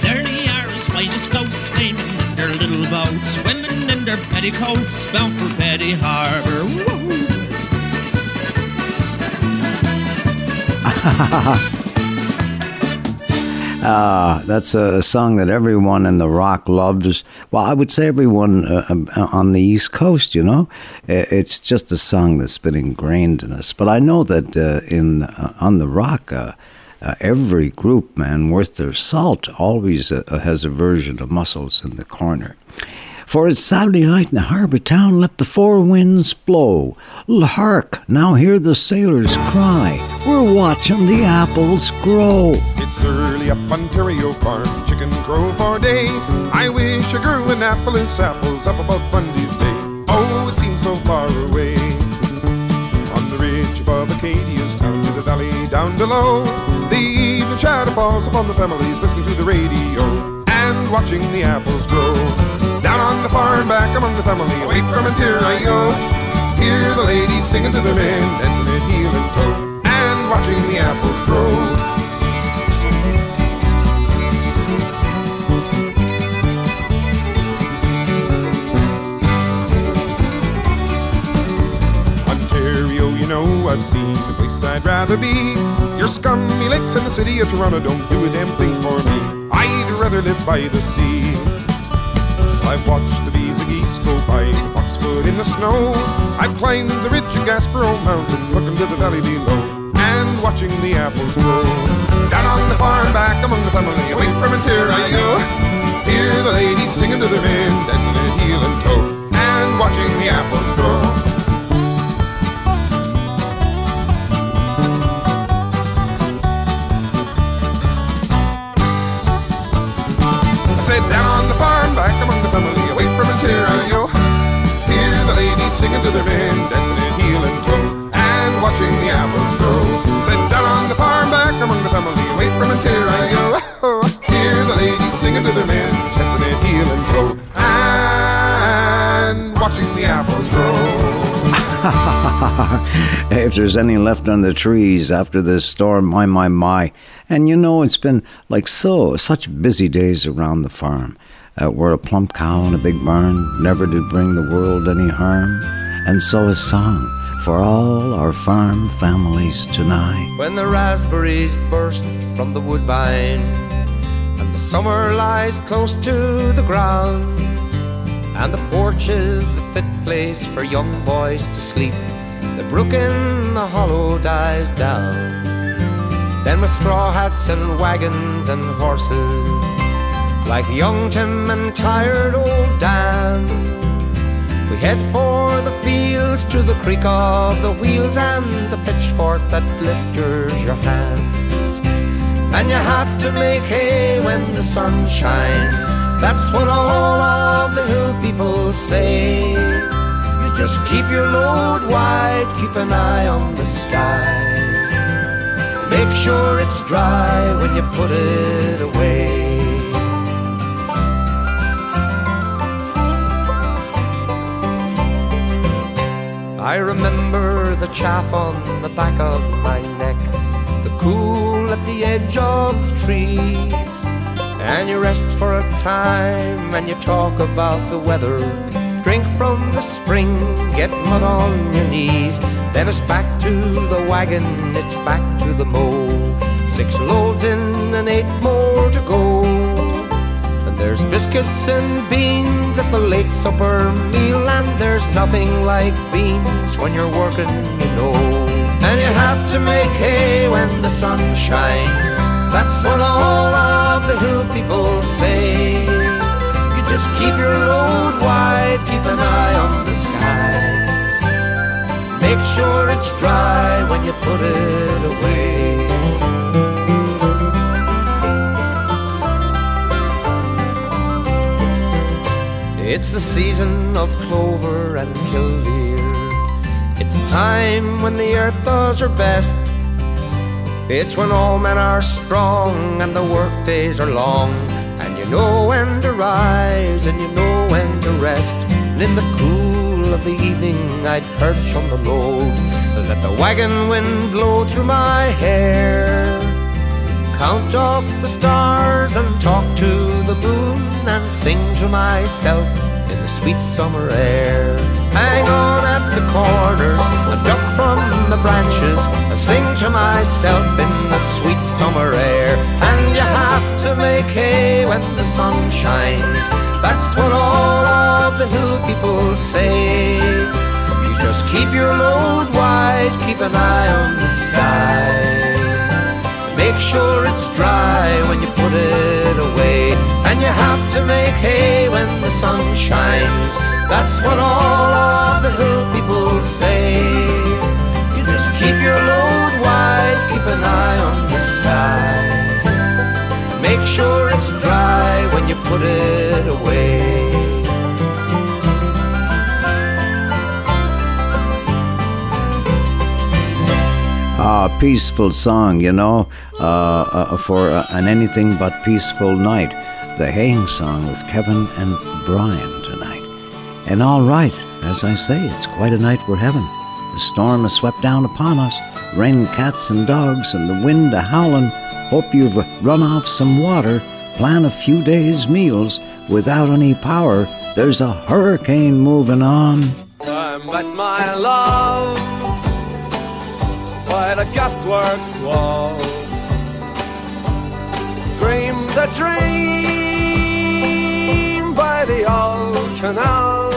There they are, as white as ghosts, swimming in their little boats, women in their petticoats, bound for Petty Harbour. Woo! Ah, that's a song that everyone in the rock loves. Well, I would say everyone uh, uh, on the East Coast, you know, it's just a song that's been ingrained in us. But I know that uh, in uh, on the rock, uh, uh, every group, man, worth their salt, always has a version of Mussels in the Corner. For it's Saturday night in the harbour town, let the four winds blow. Hark, now hear the sailors cry. We're watching the apples grow. It's early up Ontario farm, chicken crow for day. I wish I grew an apple and apples up above Fundy's Bay. Oh, it seems so far away. On the ridge above Acadia's town, to the valley down below. The evening shadow falls upon the families listening to the radio and watching the apples grow. Down on the farm, back among the family, away from Ontario. Hear the ladies singing to their men, dancing it heel and toe, and watching the apples grow. Ontario, you know I've seen the place I'd rather be. Your scummy lakes and the city of Toronto don't do a damn thing for me. I'd rather live by the sea. I've watched the bees and geese go by the foxfoot in the snow. I've climbed the ridge of Gaspereau Mountain, looking to the valley below, and watching the apples grow. Down on the farm, back among the family, away from Ontario. Hear the ladies singing to their men, dancing at heel and toe, and watching the apples grow. Said down on the singing to their men, dancing at heel and toe, and watching the apples grow. Said down on the farm, back among the family, away from Ontario. Hear the ladies singing to their men, dancing at heel and toe, and watching the apples grow. if there's any left on the trees after this storm, my, my, my. And you know, it's been like so, such busy days around the farm. Uh, we're a plump cow in a big barn, never did bring the world any harm. And so a song for all our farm families tonight. When the raspberries burst from the woodbine And the summer lies close to the ground And the porch is the fit place for young boys to sleep The brook in the hollow dies down Then with straw hats and wagons and horses Like young Tim and tired old Dan we head for the fields to the creak of the wheels and the pitchfork that blisters your hands. And you have to make hay when the sun shines. That's what all of the hill people say. You just keep your load wide, keep an eye on the sky. Make sure it's dry when you put it away. I remember the chaff on the back of my neck, the cool at the edge of the trees. And you rest for a time and you talk about the weather. Drink from the spring, get mud on your knees. Then it's back to the wagon, it's back to the mow. Six loads in and eight more there's biscuits and beans at the late supper meal, and there's nothing like beans when you're working, you know. And you have to make hay when the sun shines. That's what all of the hill people say. You just keep your load wide, keep an eye on the sky. Make sure it's dry when you put it away. It's the season of clover and killdeer. It's a time when the earth does her best. It's when all men are strong and the work days are long. And you know when to rise and you know when to rest. And in the cool of the evening, I'd perch on the load. Let the wagon wind blow through my hair. Count off the stars and talk to the moon and sing to myself in the sweet summer air. Hang on at the corners and duck from the branches and sing to myself in the sweet summer air. And you have to make hay when the sun shines. That's what all of the hill people say. You just keep your load wide, keep an eye on the sky. Make sure it's dry when you put it away. And you have to make hay when the sun shines. That's what all of the hill people say. You just keep your load wide, keep an eye on the sky. Make sure it's dry when you put it away. Ah, peaceful song, you know, uh, uh, for uh, an anything but peaceful night. The haying song with Kevin and Brian tonight. And all right, As I say, it's quite a night we're having. The storm has swept down upon us, rain cats and dogs, and the wind a howling. Hope you've run off some water, plan a few days' meals. Without any power, there's a hurricane moving on. Met my love by the gasworks wall. Dreamed a dream by the old canal.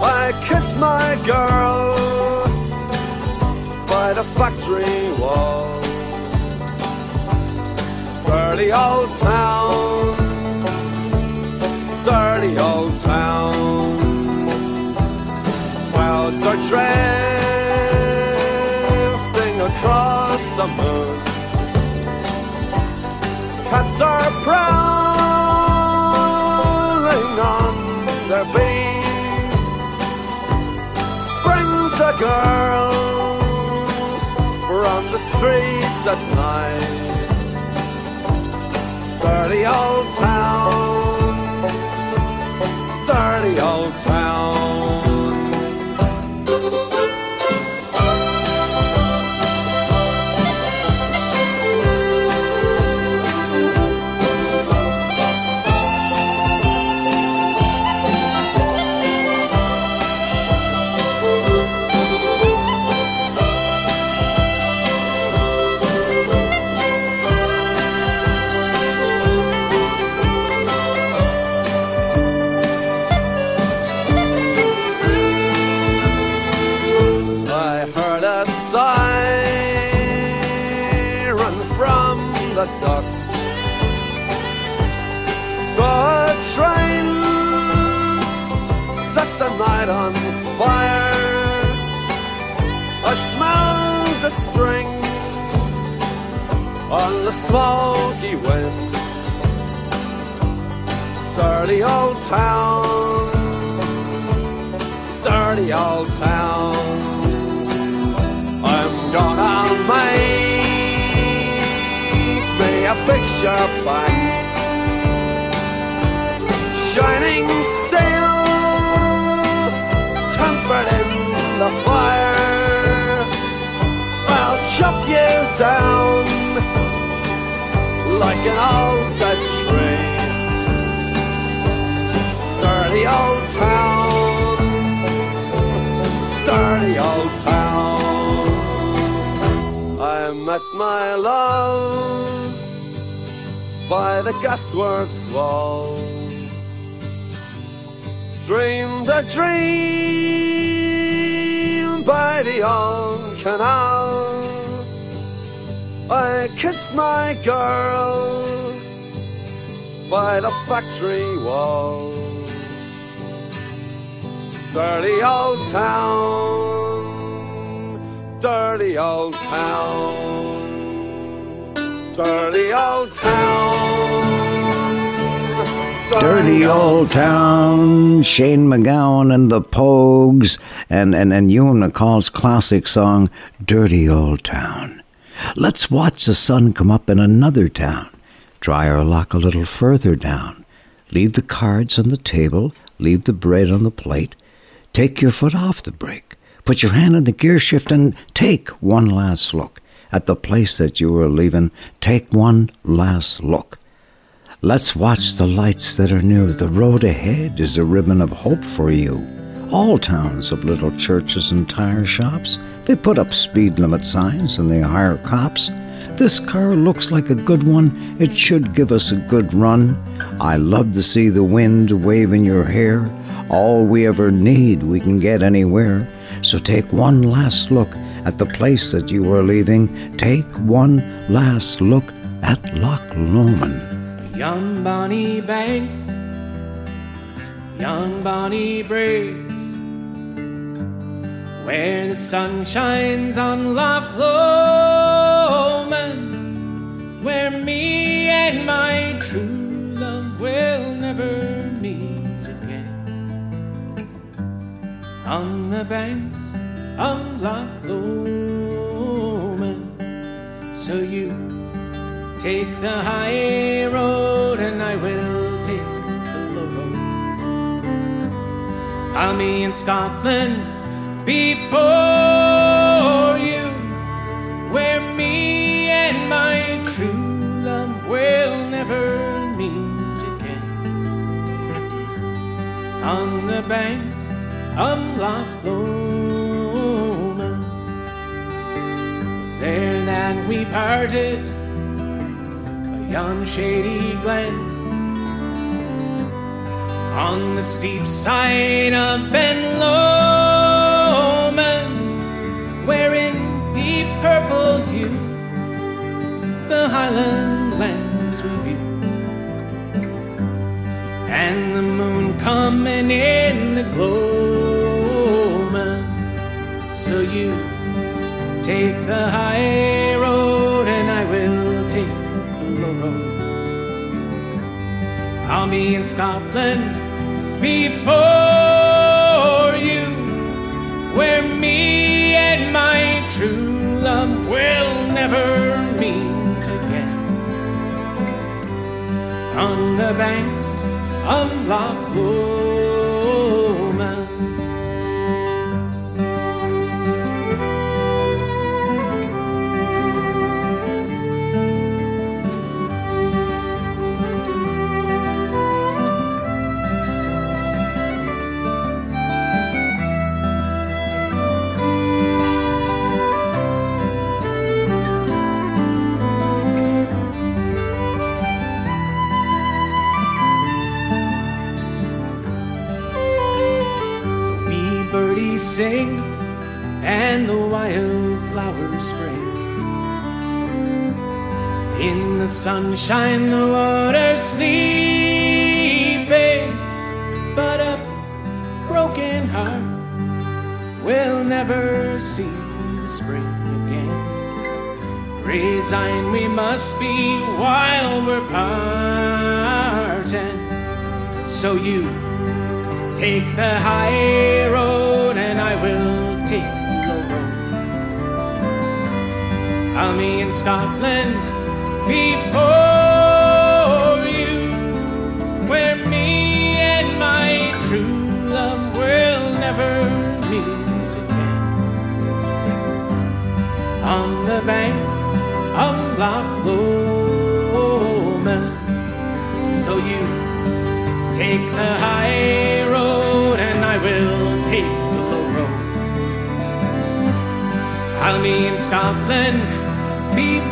I kissed my girl by the factory wall. Dirty old town, dirty old town. Clouds are drifting the moon. Cats are prowling on their beat. Springs a girl from the streets at night. Dirty old town, dirty old town. Smoky wind. Dirty old town, dirty old town. I'm gonna make me a picture back, shining steel, tempered in the fire. I'll chop you down like an old dead tree. Dirty old town, dirty old town. I met my love by the gasworks wall. Dreamed a dream by the old canal. I kissed my girl by the factory wall. Dirty old town dirty old town, dirty old town, Dirty Old Town, Shane MacGowan and the Pogues, and, and, and Ewan MacColl's classic song, Dirty Old Town. Let's watch the sun come up in another town. Try our luck a little further down. Leave the cards on the table, leave the bread on the plate. Take your foot off the brake. Put your hand on the gear shift and take one last look at the place that you are leaving. Take one last look. Let's watch the lights that are new. The road ahead is a ribbon of hope for you. All towns of little churches and tire shops. They put up speed limit signs and they hire cops. This car looks like a good one. It should give us a good run. I love to see the wind wave in your hair. All we ever need, we can get anywhere. So take one last look at the place that you are leaving. Take one last look at Loch Lomond. Yon Bonnie banks, yon Bonnie breaks, where the sun shines on Loch Lomond, where me and my true love will never meet again. On the banks of Loch Lomond, so you Take the high road and I will take the low road. I'll be in Scotland before you, where me and my true love will never meet again. On the banks of Loch Lomond, was there that we parted by yon shady glen on the steep side of Ben Lomond, the highland lands with you. and the moon coming in the gloaming. So you take the high road, and I will take the low road. I'll be in Scotland before you, where me and my true love will never On the banks of Loch Lomond. Sing and the wildflowers spring. In the sunshine, the water's sleeping, but a broken heart will never see the spring again. Resigned we must be while we're parting. So you Take the high road Be in Scotland before you, where me and my true love will never meet again. On the banks of Loch Lomond. So you Take the high road and I will take the low road. I'll be in Scotland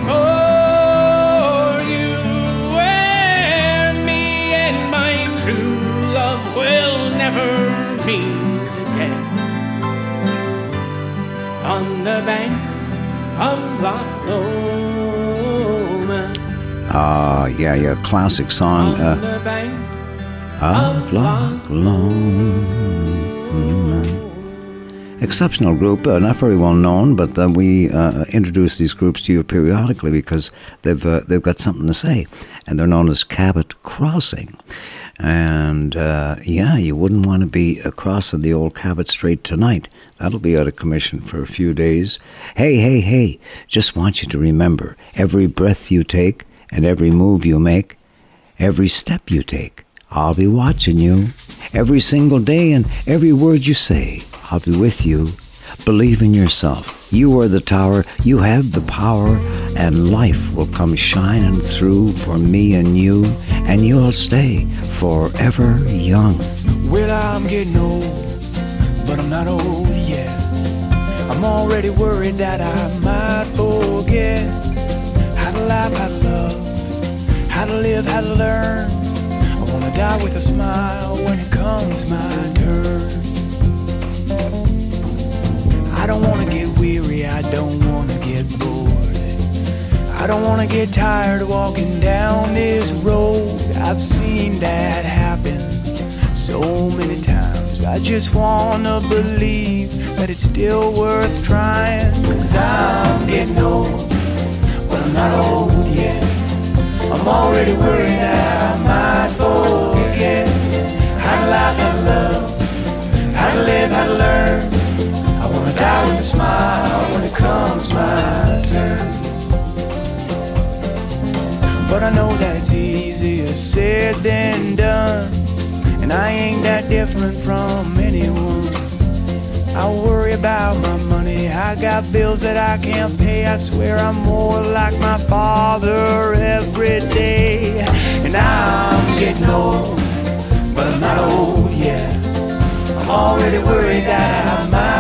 before you, where me and my true love will never meet again. On the banks of Loch Lomond. Ah, yeah, yeah, classic song. On Uh, the banks of Loch Lomond. Exceptional group, uh, not very well known, but uh, we uh, introduce these groups to you periodically because they've uh, they've got something to say, and they're known as Cabot Crossing. And uh, yeah, you wouldn't want to be crossing the old Cabot Strait tonight. That'll be out of commission for a few days. Hey, hey, hey! Just want you to remember every breath you take and every move you make, every step you take. I'll be watching you every single day and every word you say. I'll be with you. Believe in yourself. You are the tower. You have the power, and life will come shining through for me and you, and you'll stay forever young. Well, I'm getting old, but I'm not old yet. I'm already worried that I might forget how to laugh, how to love, how to live, how to learn. I wanna die with a smile when it comes my turn. I don't wanna get weary, I don't wanna get bored. I don't wanna get tired of walking down this road. I've seen that happen so many times. I just wanna believe that it's still worth trying. Cause I'm getting old, but I'm not old yet. I'm already worried that I might forget how to laugh, how to love, how to live, how to learn die with a smile when it comes my turn. But I know that it's easier said than done. And I ain't that different from anyone. I worry about my money. I got bills that I can't pay. I swear I'm more like my father every day. And I'm getting old, but I'm not old yet. I'm already worried that I might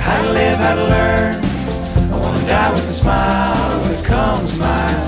how to live, how to learn. I wanna die with a smile when it comes my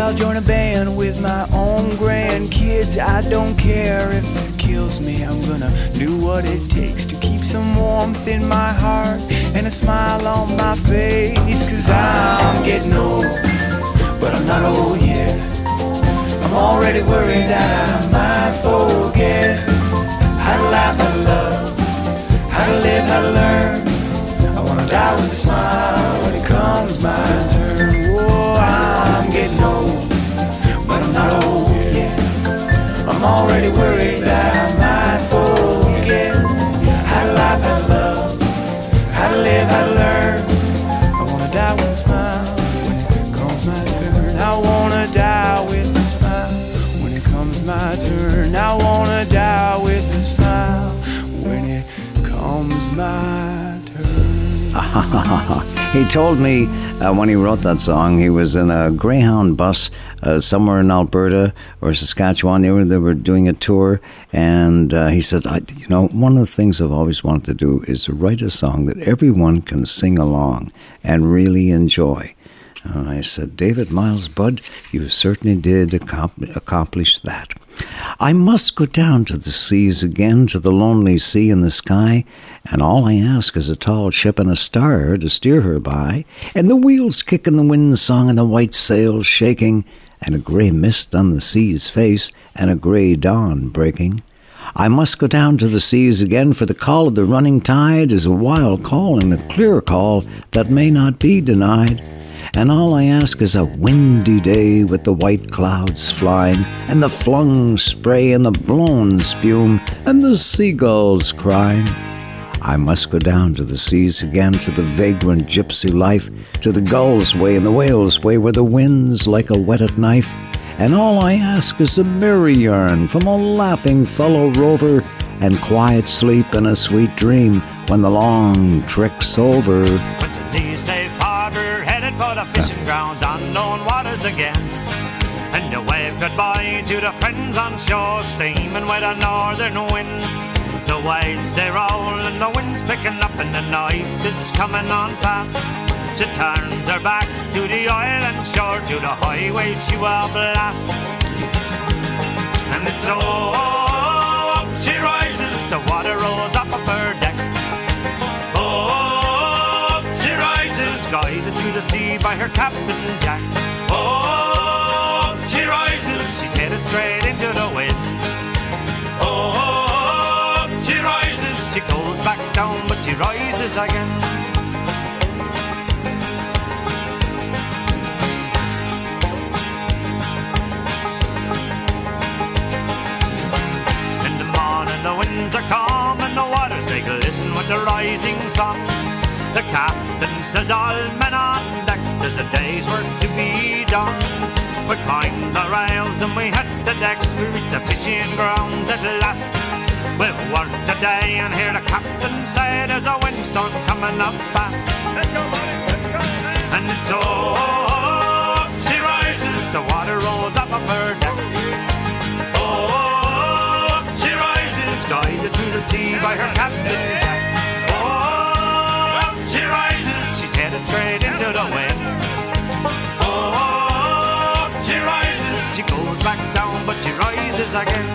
I'll join a band with my own grandkids. I don't care if it kills me, I'm gonna do what it takes to keep some warmth in my heart and a smile on my face. Cause I'm getting old, but I'm not old yet. I'm already worried that I might forget how to laugh, how to love, how to live, how to learn. I wanna die with a smile when it comes my turn. Old, but I'm not old yet. I'm already worried that I might forget how to laugh, how to love, how to live, how to learn. I wanna die with a smile when it comes my turn. I wanna die with a smile when it comes my turn. I wanna die with a smile when it comes my he told me uh, when he wrote that song, he was in a Greyhound bus uh, somewhere in Alberta or Saskatchewan. They were they were doing a tour, and uh, he said, "You know, one of the things I've always wanted to do is write a song that everyone can sing along and really enjoy." And I said, David Miles Budd, you certainly did accom- accomplish that. I must go down to the seas again, to the lonely sea in the sky, and all I ask is a tall ship and a star to steer her by, and the wheels kick and the wind's song and the white sails shaking, and a grey mist on the sea's face, and a grey dawn breaking. I must go down to the seas again, for the call of the running tide is a wild call and a clear call that may not be denied. And all I ask is a windy day with the white clouds flying, and the flung spray and the blown spume, and the seagulls crying. I must go down to the seas again, to the vagrant gypsy life, to the gull's way and the whale's way, where the wind's like a whetted knife. And all I ask is a merry yarn from a laughing fellow rover, and quiet sleep and a sweet dream when the long trick's over. Fishing ground, unknown waters again. And you wave goodbye to the friends on shore, steaming with a northern wind. The waves they roll and the wind's picking up, and the night is coming on fast. She turns her back to the island shore, to the highway she will blast. And it's oh, by her captain Jack. Oh, she rises, she's headed straight into the wind. Oh, she rises, she goes back down, but she rises again. In the morning, the winds are calm and the waters they glisten with the rising sun. The captain says, All men on deck, there's a day's work to be done. We climb the rails and we hit the decks, we reach the fishing grounds at last. We've worked a day and hear the captain say there's a windstorm coming up fast. And oh, she rises, the water rolls up of her deck. Oh, she rises, guided to the sea by her captain again.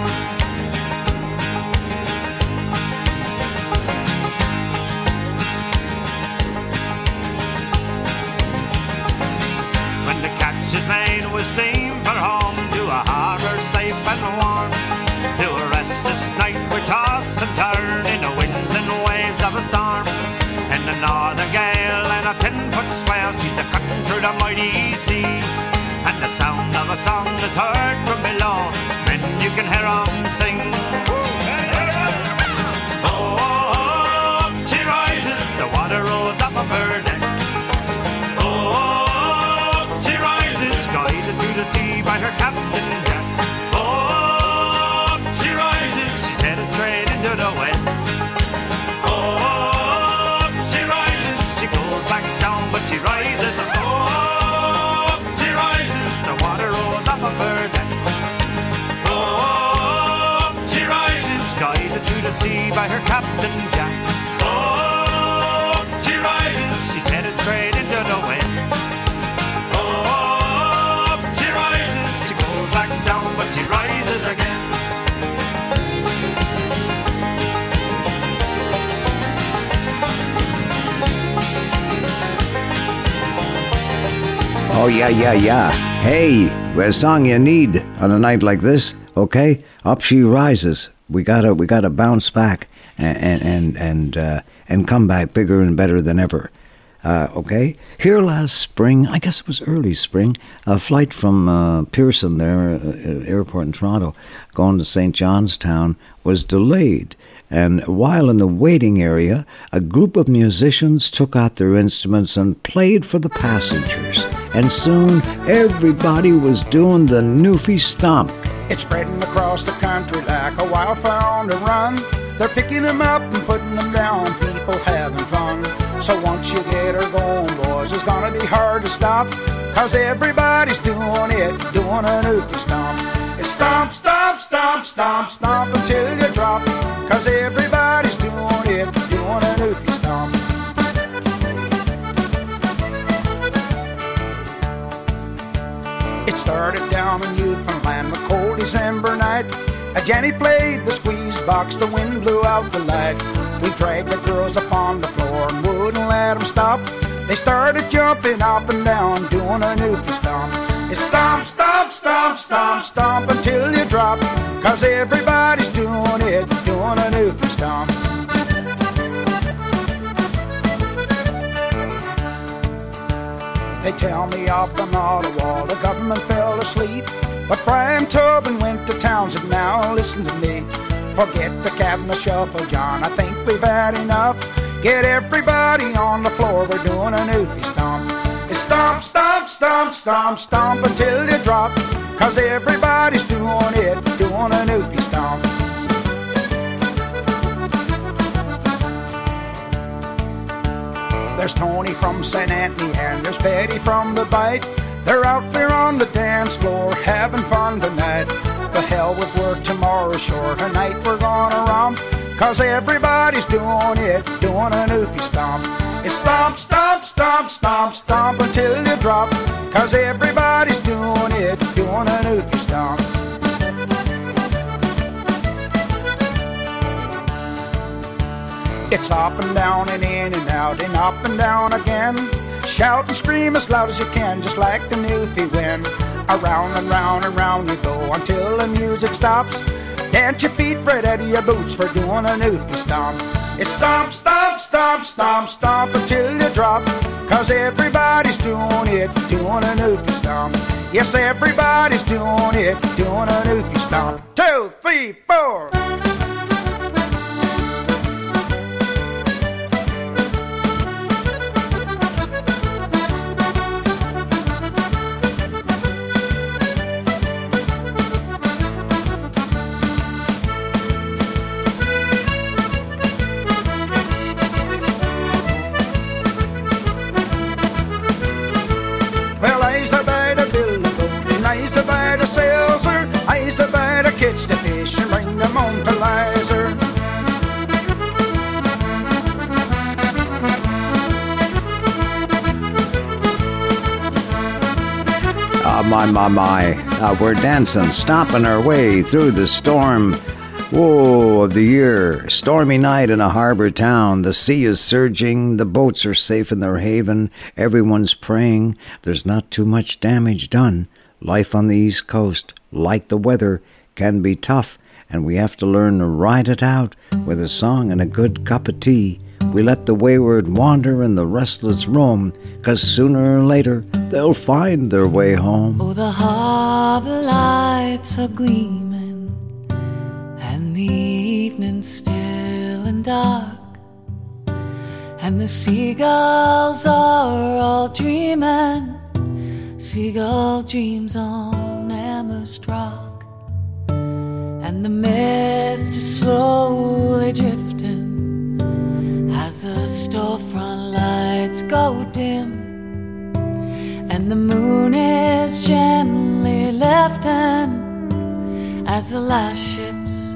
When the catch is made, we steam for home to a harbor safe and warm. To a restless night, we toss and turn in the winds and waves of a storm. In the northern gale and a ten-foot swell, she's the cutting through the mighty sea. And the sound of a song is heard from below. 'Em sing. Oh, yeah, yeah, yeah. Hey, a song you need on a night like this, okay? Up she rises. We gotta, we gotta bounce back and, and, and, and, uh, and come back bigger and better than ever. Uh, okay? Here last spring, I guess it was early spring, a flight from uh, Pearson, there, uh, airport in Toronto, going to St. Johnstown, was delayed. And while in the waiting area, a group of musicians took out their instruments and played for the passengers. And soon, everybody was doing the Newfie Stomp. It's spreading across the country like a wildfire on the run. They're picking them up and putting them down, people having fun. So once you get her going, boys, it's gonna be hard to stop. Cause everybody's doing it, doing a Newfie Stomp. It's stomp, stomp, stomp, stomp, stomp until you drop. Cause everybody's doing it, doing a Newfie Stomp. It started down in Newfoundland, a cold December night. A Jenny played the squeeze box, the wind blew out the light. We dragged the girls up on the floor and wouldn't let them stop. They started jumping up and down, doing a Newfie Stomp. It's stomp, stomp, stomp, stomp, stomp until you drop. Cause everybody's doing it, doing a Newfie Stomp. They tell me up on Ottawa the government fell asleep. But Brian Tobin went to Townsend now, listen to me. Forget the cabinet shuffle, John, I think we've had enough. Get everybody on the floor, we're doing a Newfie Stomp. It's stomp, stomp, stomp, stomp, stomp until you drop. Cause everybody's doing it, doing a Newfie Stomp. There's Tony from St. Anthony and there's Betty from the Bite. They're out there on the dance floor having fun tonight. The hell with work tomorrow, sure. Tonight we're gonna romp. Cause everybody's doing it, doing a Newfie Stomp. It's stomp, stomp, stomp, stomp, stomp until you drop. Cause everybody's doing it, doing a Newfie Stomp. It's up and down and in and out and up and down again. Shout and scream as loud as you can, just like the Newfie wind. Around and round and round you go until the music stops. Dance your feet right out of your boots for doing a Newfie Stomp. It's stomp, stomp, stomp, stomp, stomp until you drop. Cause everybody's doing it, doing a Newfie Stomp. Yes, everybody's doing it, doing a Newfie Stomp. Two, three, four. My, my, my. Uh, we're dancing, stomping our way through the storm. Whoa, of the year. Stormy night in a harbor town. The sea is surging. The boats are safe in their haven. Everyone's praying. There's not too much damage done. Life on the East Coast, like the weather, can be tough, and we have to learn to ride it out with a song and a good cup of tea. We let the wayward wander and the restless roam, 'cause sooner or later they'll find their way home. Oh, the harbor lights are gleaming, and the evening's still and dark, and the seagulls are all dreaming, seagull dreams on Amherst Rock, and the mist is slowly drifting as the storefront lights go dim and the moon is gently lifting as the last ships,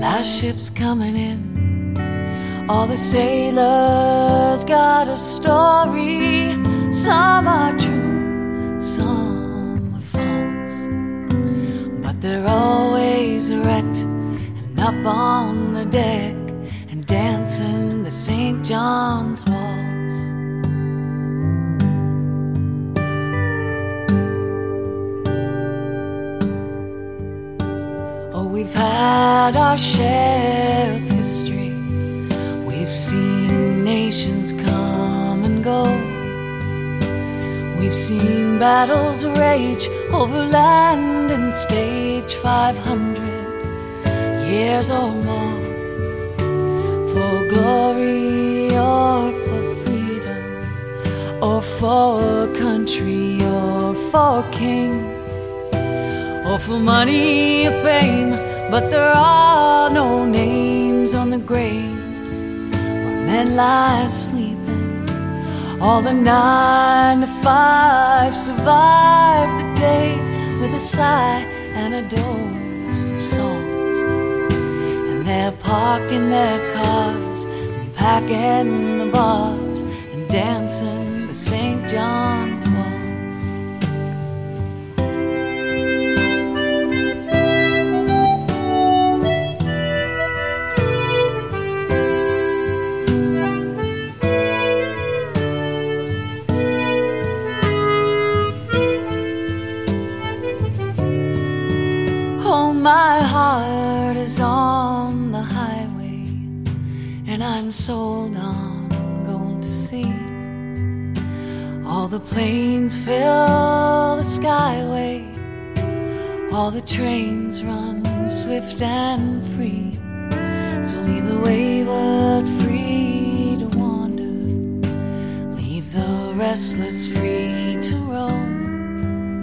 last ships coming in. All the sailors got a story. Some are true, some are false, but they're always erect and up on the deck dancing the St. John's waltz. Oh, we've had our share of history. We've seen nations come and go. We've seen battles rage over land and stage 500 years or more. Glory or for freedom, or for a country or for a king or for money or fame, but there are no names on the graves where men lie sleeping. All the nine to five survive the day with a sigh and a dose of salt. And they're parking their cars packing the bars and dancing the St. John's I'm sold on going to sea. All the planes fill the skyway, all the trains run swift and free. So leave the wayward free to wander, leave the restless free to roam.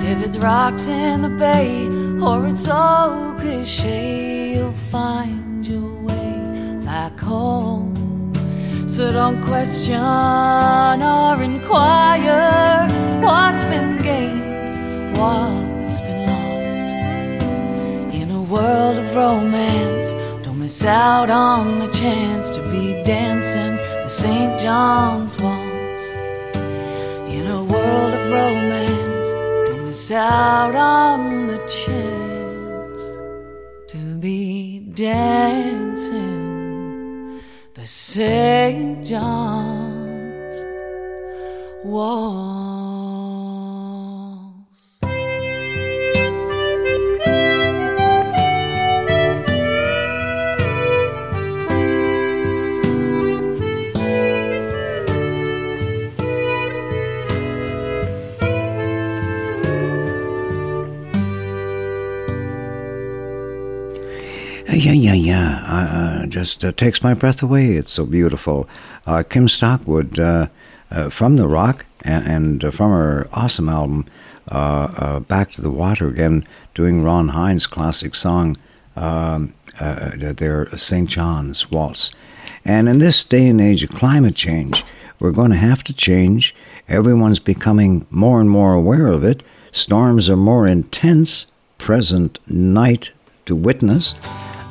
If it's rocks in the bay or it's so cliche, you'll find So don't question or inquire what's been gained, what's been lost. In a world of romance, don't miss out on the chance to be dancing the St. John's waltz. In a world of romance, don't miss out on the chance to be dancing St. John's. Uh, yeah, yeah, yeah. Uh, uh, just uh, takes my breath away. It's so beautiful. Uh, Kim Stockwood uh, from The Rock and, and from her awesome album, Back to the Water again, doing Ron Hynes' classic song, um, their St. John's Waltz. And in this day and age of climate change, we're going to have to change. Everyone's becoming more and more aware of it. Storms are more intense, present night to witness.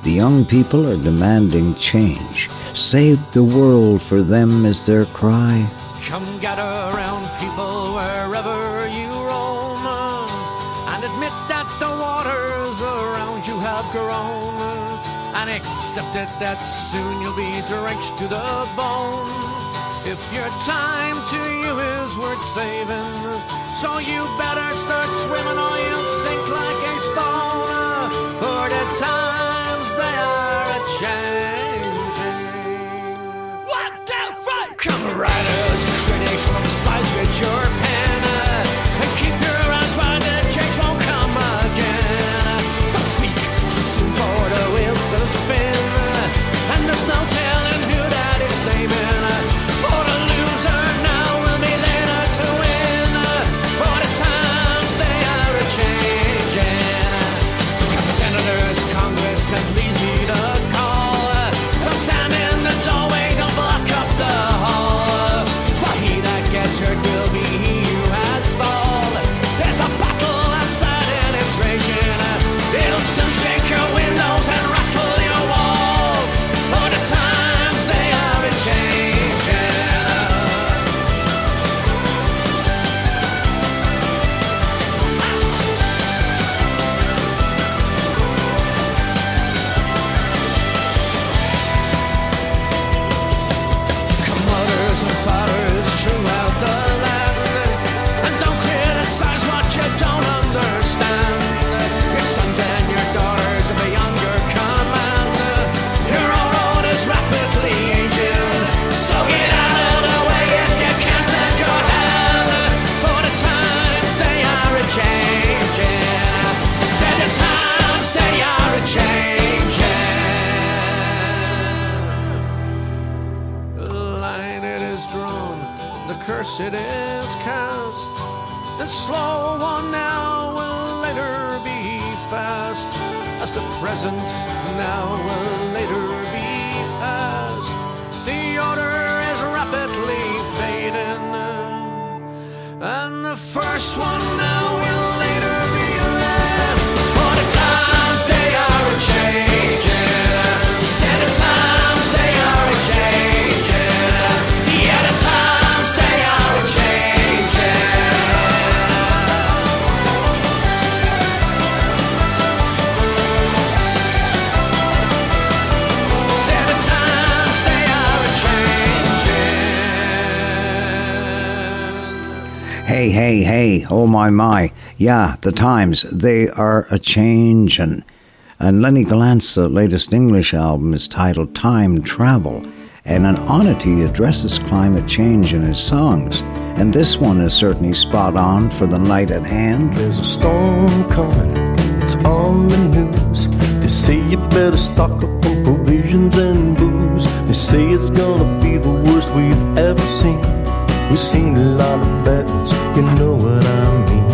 The young people are demanding change. Save the world for them is their cry. Come gather around people wherever you roam and admit that the waters around you have grown and accept it that soon you'll be drenched to the bone. If your time to you is worth saving, so you better start swimming or you'll sink like a stone. Is cast. The slow one now will later be fast, as the present now will later be past. The order is rapidly fading, and the first one now will Hey, hey, hey, oh my, my. Yeah, the times, they are a changin'. And Lennie Gallant's uh, latest English album is titled Time Travel, and an oddity addresses climate change in his songs. And this one is certainly spot on for the night at hand. There's a storm coming, it's on the news. They say you better stock up on provisions and booze. They say it's gonna be the worst we've ever seen. We've seen a lot of bad ones, you know what I mean.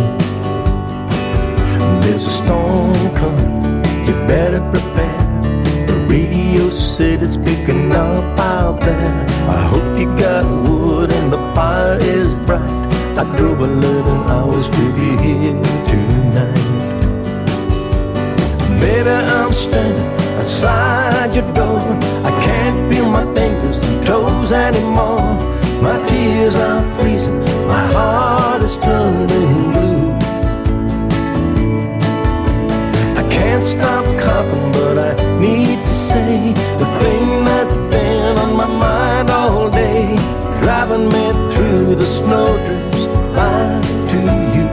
There's a storm coming, you better prepare. The radio said it's picking up out there. I hope you got wood and the fire is bright. I drove 11 hours with you here tonight. Baby, I'm standing outside your door. I can't feel my fingers and toes anymore. My tears are freezing, my heart is turning blue. I can't stop coughing, but I need to say the thing that's been on my mind all day, driving me through the snowdrifts back to you.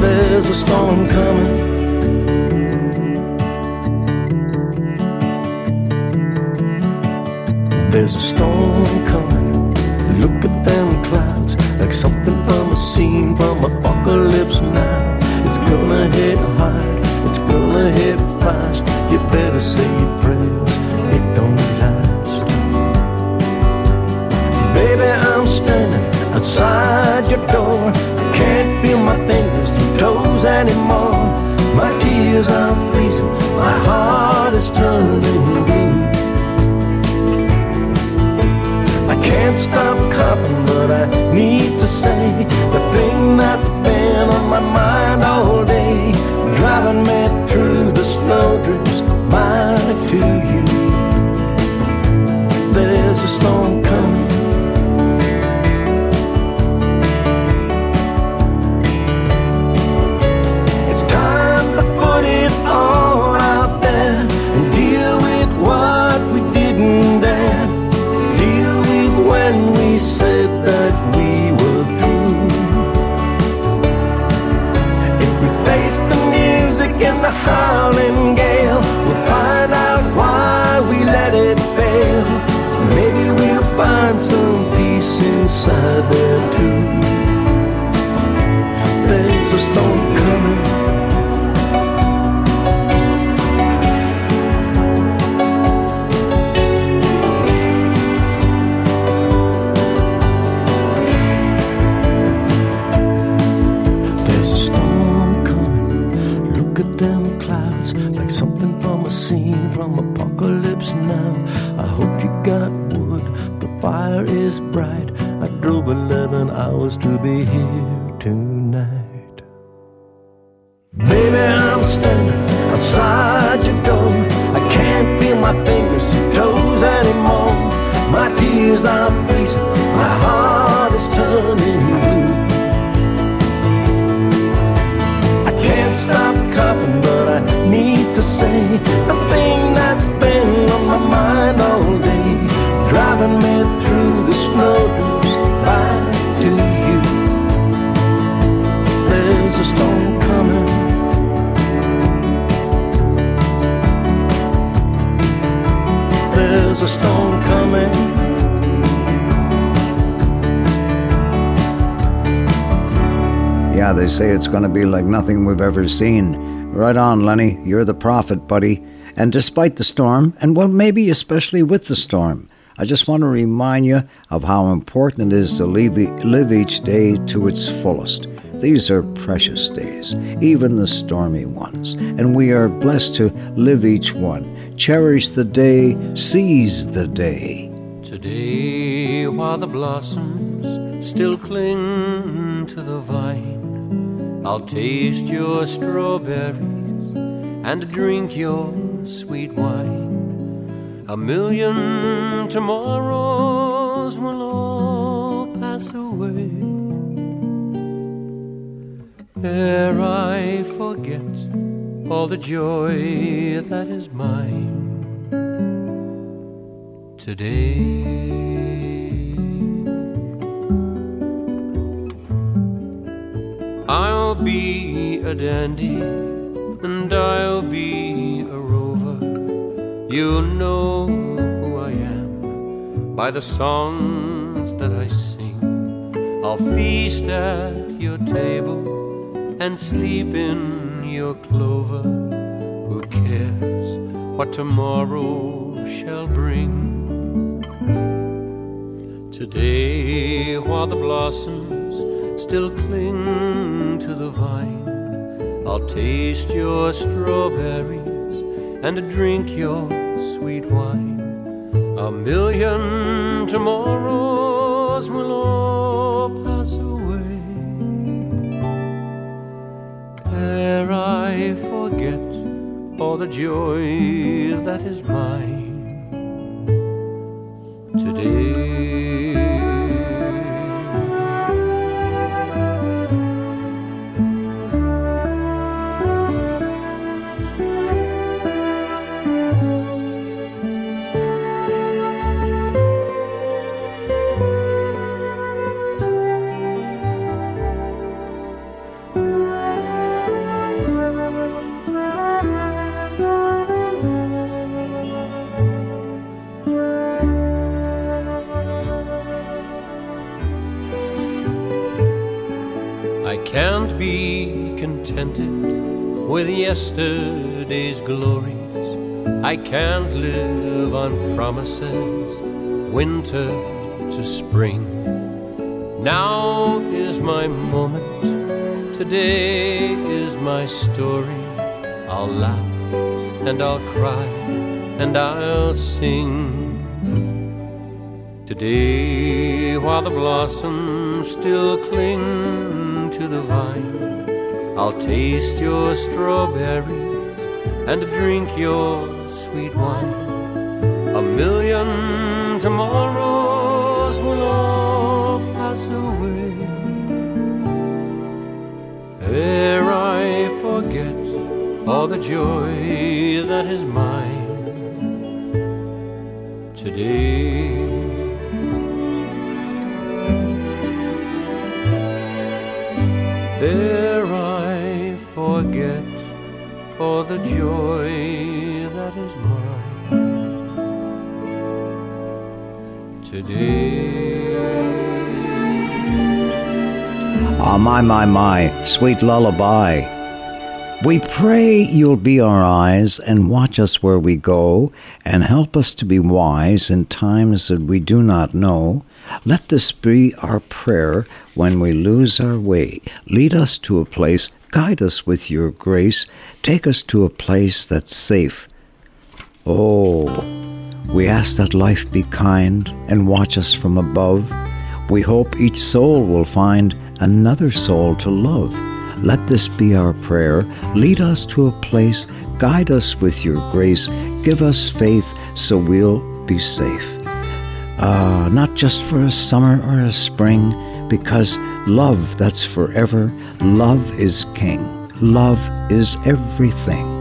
There's a storm coming. There's a storm coming. Look at them clouds, like something from a scene from Apocalypse Now. It's gonna hit hard, it's gonna hit fast. You better say your prayers, it don't last. Baby, I'm standing outside your door. I can't feel my fingers and toes anymore. My tears are freezing, my heart is turning can't stop coughing, but I need to say the thing that's been on my mind all day, driving me through the snowdrifts back to you. There's a storm coming. It's time to put it all howling gale. We'll find out why we let it fail. Maybe we'll find some peace inside them. 11 hours to be here tonight. Baby, I'm standing outside your door. I can't feel my fingers and toes anymore. My tears are freezing, my heart is turning blue. I can't stop coughing, but I need to say the thing that's been on my mind Yeah, they say it's going to be like nothing we've ever seen. Right on, Lennie. You're the prophet, buddy. And despite the storm, and well, maybe especially with the storm, I just want to remind you of how important it is to live, live each day to its fullest. These are precious days, even the stormy ones, and we are blessed to live each one. Cherish the day, seize the day. Today, while the blossoms still cling to the vine, I'll taste your strawberries and drink your sweet wine. A million tomorrows will all pass away ere I forget all the joy that is mine today. I'll be a dandy and I'll be a rover. You'll know who I am by the songs that I sing. I'll feast at your table and sleep in your clover. Who cares what tomorrow shall bring? Today, while the blossoms still cling to the vine, I'll taste your strawberries and drink your sweet wine. A million tomorrows will all pass away. Ere I forget all the joy that is mine I can't live on promises, winter to spring. Now is my moment, today is my story. I'll laugh and I'll cry and I'll sing. Today, while the blossoms still cling to the vine, I'll taste your strawberries and drink your wine. A million tomorrows will all pass away ere I forget all the joy that is mine today. Ere I forget all the joy today. Ah, my, my, my, sweet lullaby. We pray you'll be our eyes and watch us where we go and help us to be wise in times that we do not know. Let this be our prayer when we lose our way. Lead us to a place, guide us with your grace, take us to a place that's safe. Oh, We ask that life be kind and watch us from above. We hope each soul will find another soul to love. Let this be our prayer. Lead us to a place, guide us with your grace, give us faith so we'll be safe. Ah, not just for a summer or a spring, because love that's forever, love is king, love is everything.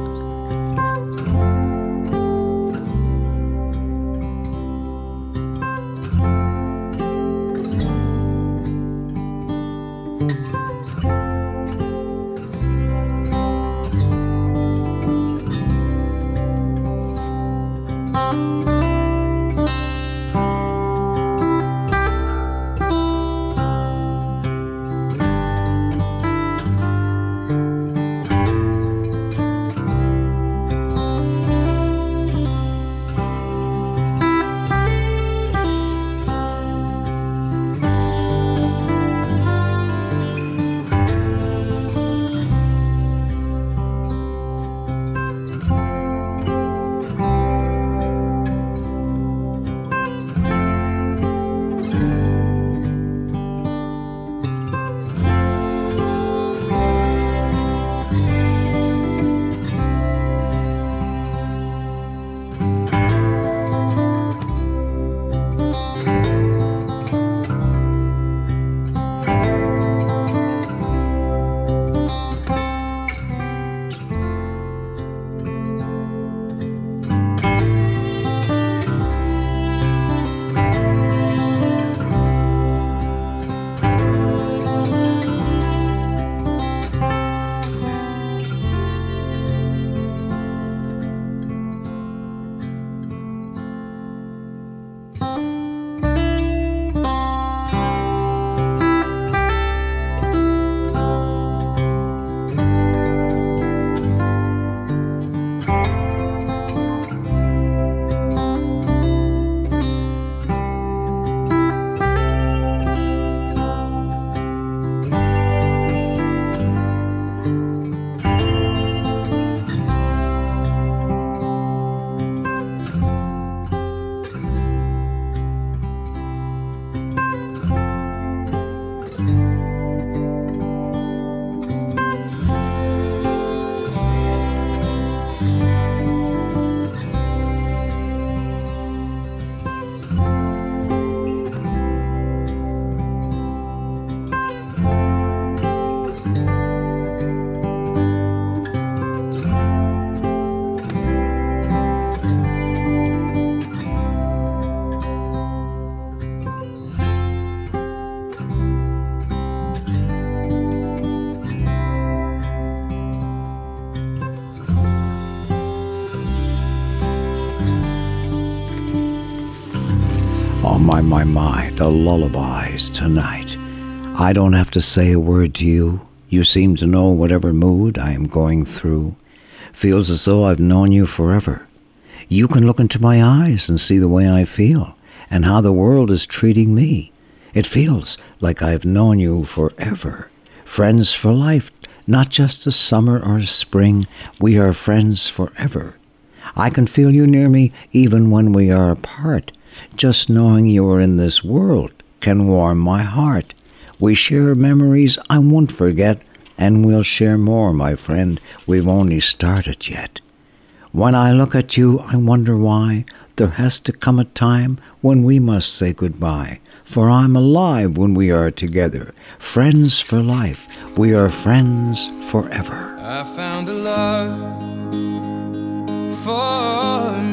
Lullabies tonight. I don't have to say a word to you. You seem to know whatever mood I am going through. Feels as though I've known you forever. You can look into my eyes and see the way I feel and how the world is treating me. It feels like I've known you forever. Friends for life, not just a summer or a spring. We are friends forever. I can feel you near me even when we are apart. Just knowing you are in this world can warm my heart. We share memories I won't forget, and we'll share more, my friend. We've only started yet. When I look at you, I wonder why there has to come a time when we must say goodbye. For I'm alive when we are together, friends for life. We are friends forever. I found a love for me.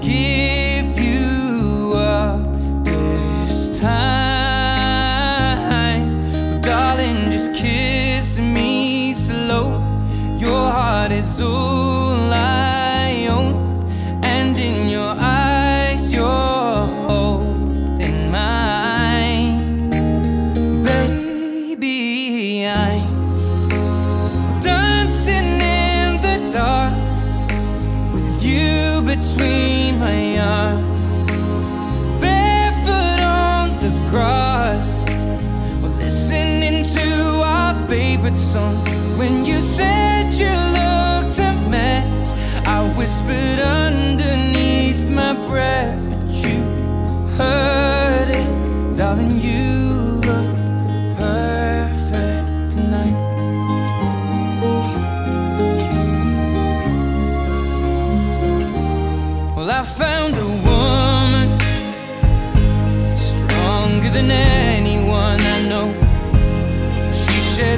give you up this time. Favorite song. When you said you looked a mess, I whispered underneath my breath,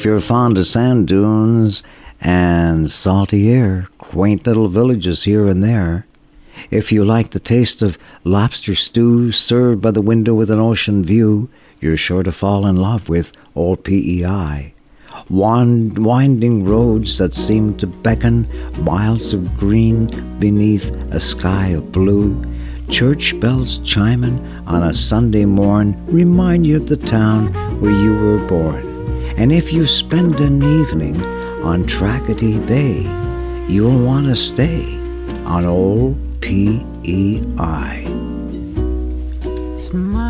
If you're fond of sand dunes and salty air, quaint little villages here and there, if you like the taste of lobster stew served by the window with an ocean view, you're sure to fall in love with Old PEI. Wand- winding roads that seem to beckon, miles of green beneath a sky of blue. Church bells chiming on a Sunday morn remind you of the town where you were born. And if you spend an evening on Tracadie Bay, you'll want to stay on Old PEI. Smile,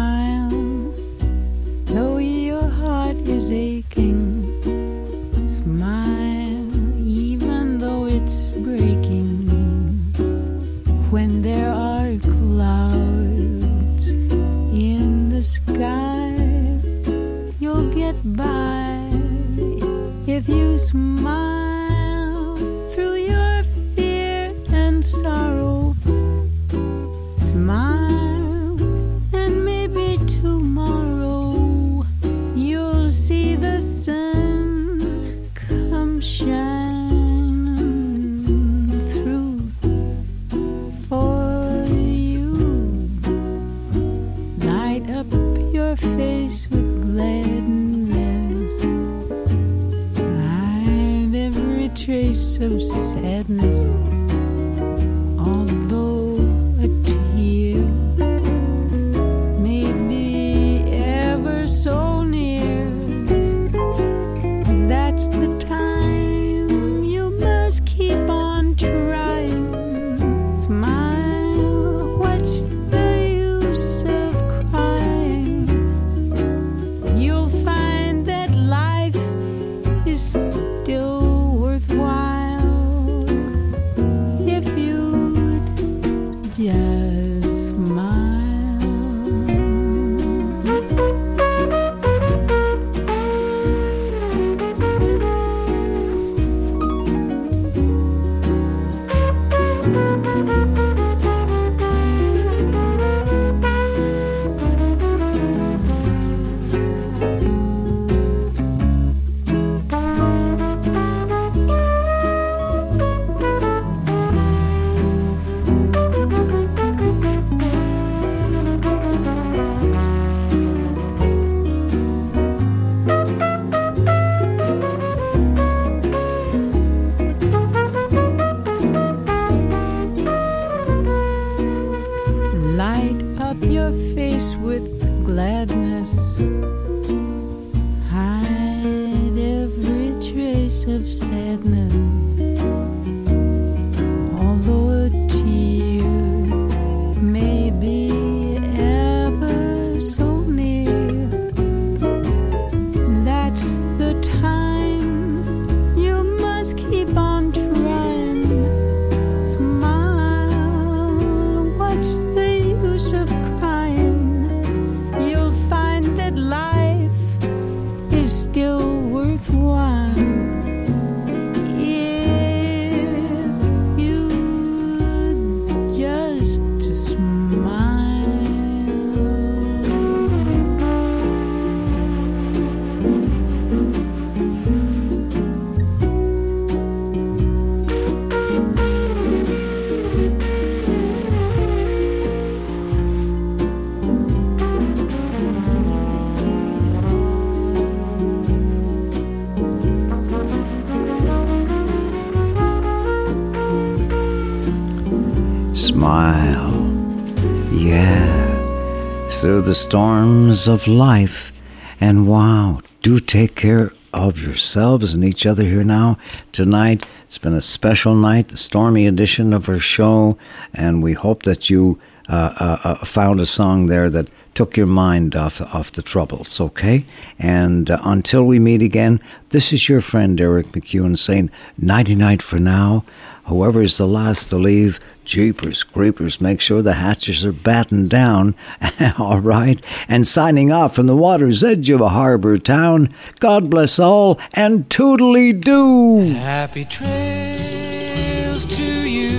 Through the storms of life. And wow, do take care of yourselves and each other here now. Tonight, it's been a special night, the stormy edition of our show, and we hope that you uh, uh, uh, found a song there that took your mind off off the troubles. Okay, and uh, until we meet again, this is your friend Eric MacEwen saying nighty night for now. Whoever is the last to leave, jeepers creepers, make sure the hatches are battened down. all right, and signing off from the water's edge of a harbor town. God bless all, and toodly doo. Happy trails to you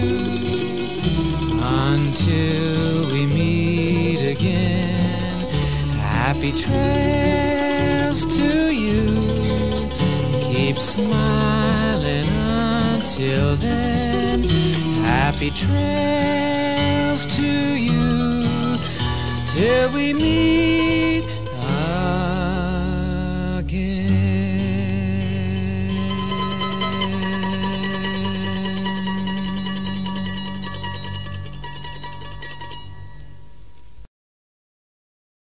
until we meet again. Happy trails to you. Keep smiling until then. Happy trails to you. Till we meet